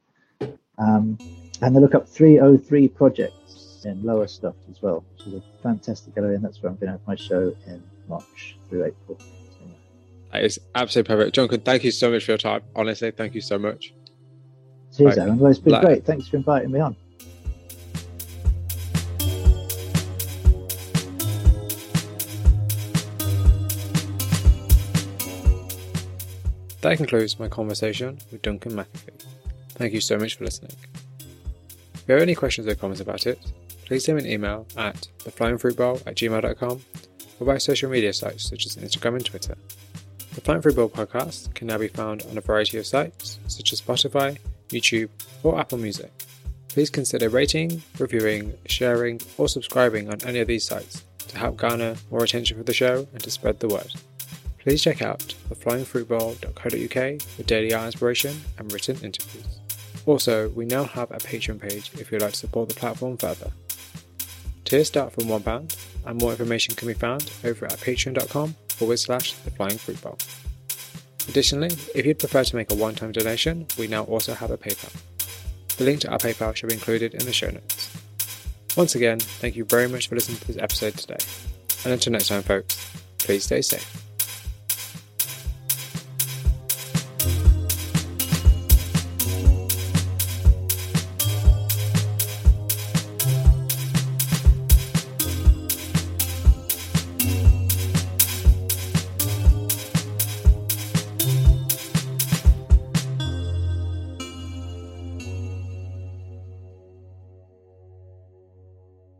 Um, and then look up 303 projects in Lowestoft as well, which is a fantastic gallery, and that's where I'm going to have my show in March through April. That is absolutely perfect. Jonathan, thank you so much for your time. Honestly, thank you so much. Cheers, Right. Aaron. Well, it's been Like- great. Thanks for inviting me on. That concludes my conversation with Duncan McAfee. Thank you so much for listening. If you have any questions or comments about it, please send me an email at theflyingfruitbowl at gmail.com or by social media sites such as Instagram and Twitter. The Flying Fruit Bowl podcast can now be found on a variety of sites such as Spotify, YouTube, or Apple Music. Please consider rating, reviewing, sharing, or subscribing on any of these sites to help garner more attention for the show and to spread the word. Please check out theflyingfruitbowl.co.uk for daily art inspiration and written interviews. Also, we now have a Patreon page if you'd like to support the platform further. Tiers start from £1 and more information can be found over at patreon.com forward slash the flying fruit bowl. Additionally, if you'd prefer to make a one time donation, we now also have a PayPal. The link to our PayPal shall be included in the show notes. Once again, thank you very much for listening to this episode today. And until next time, folks, please stay safe.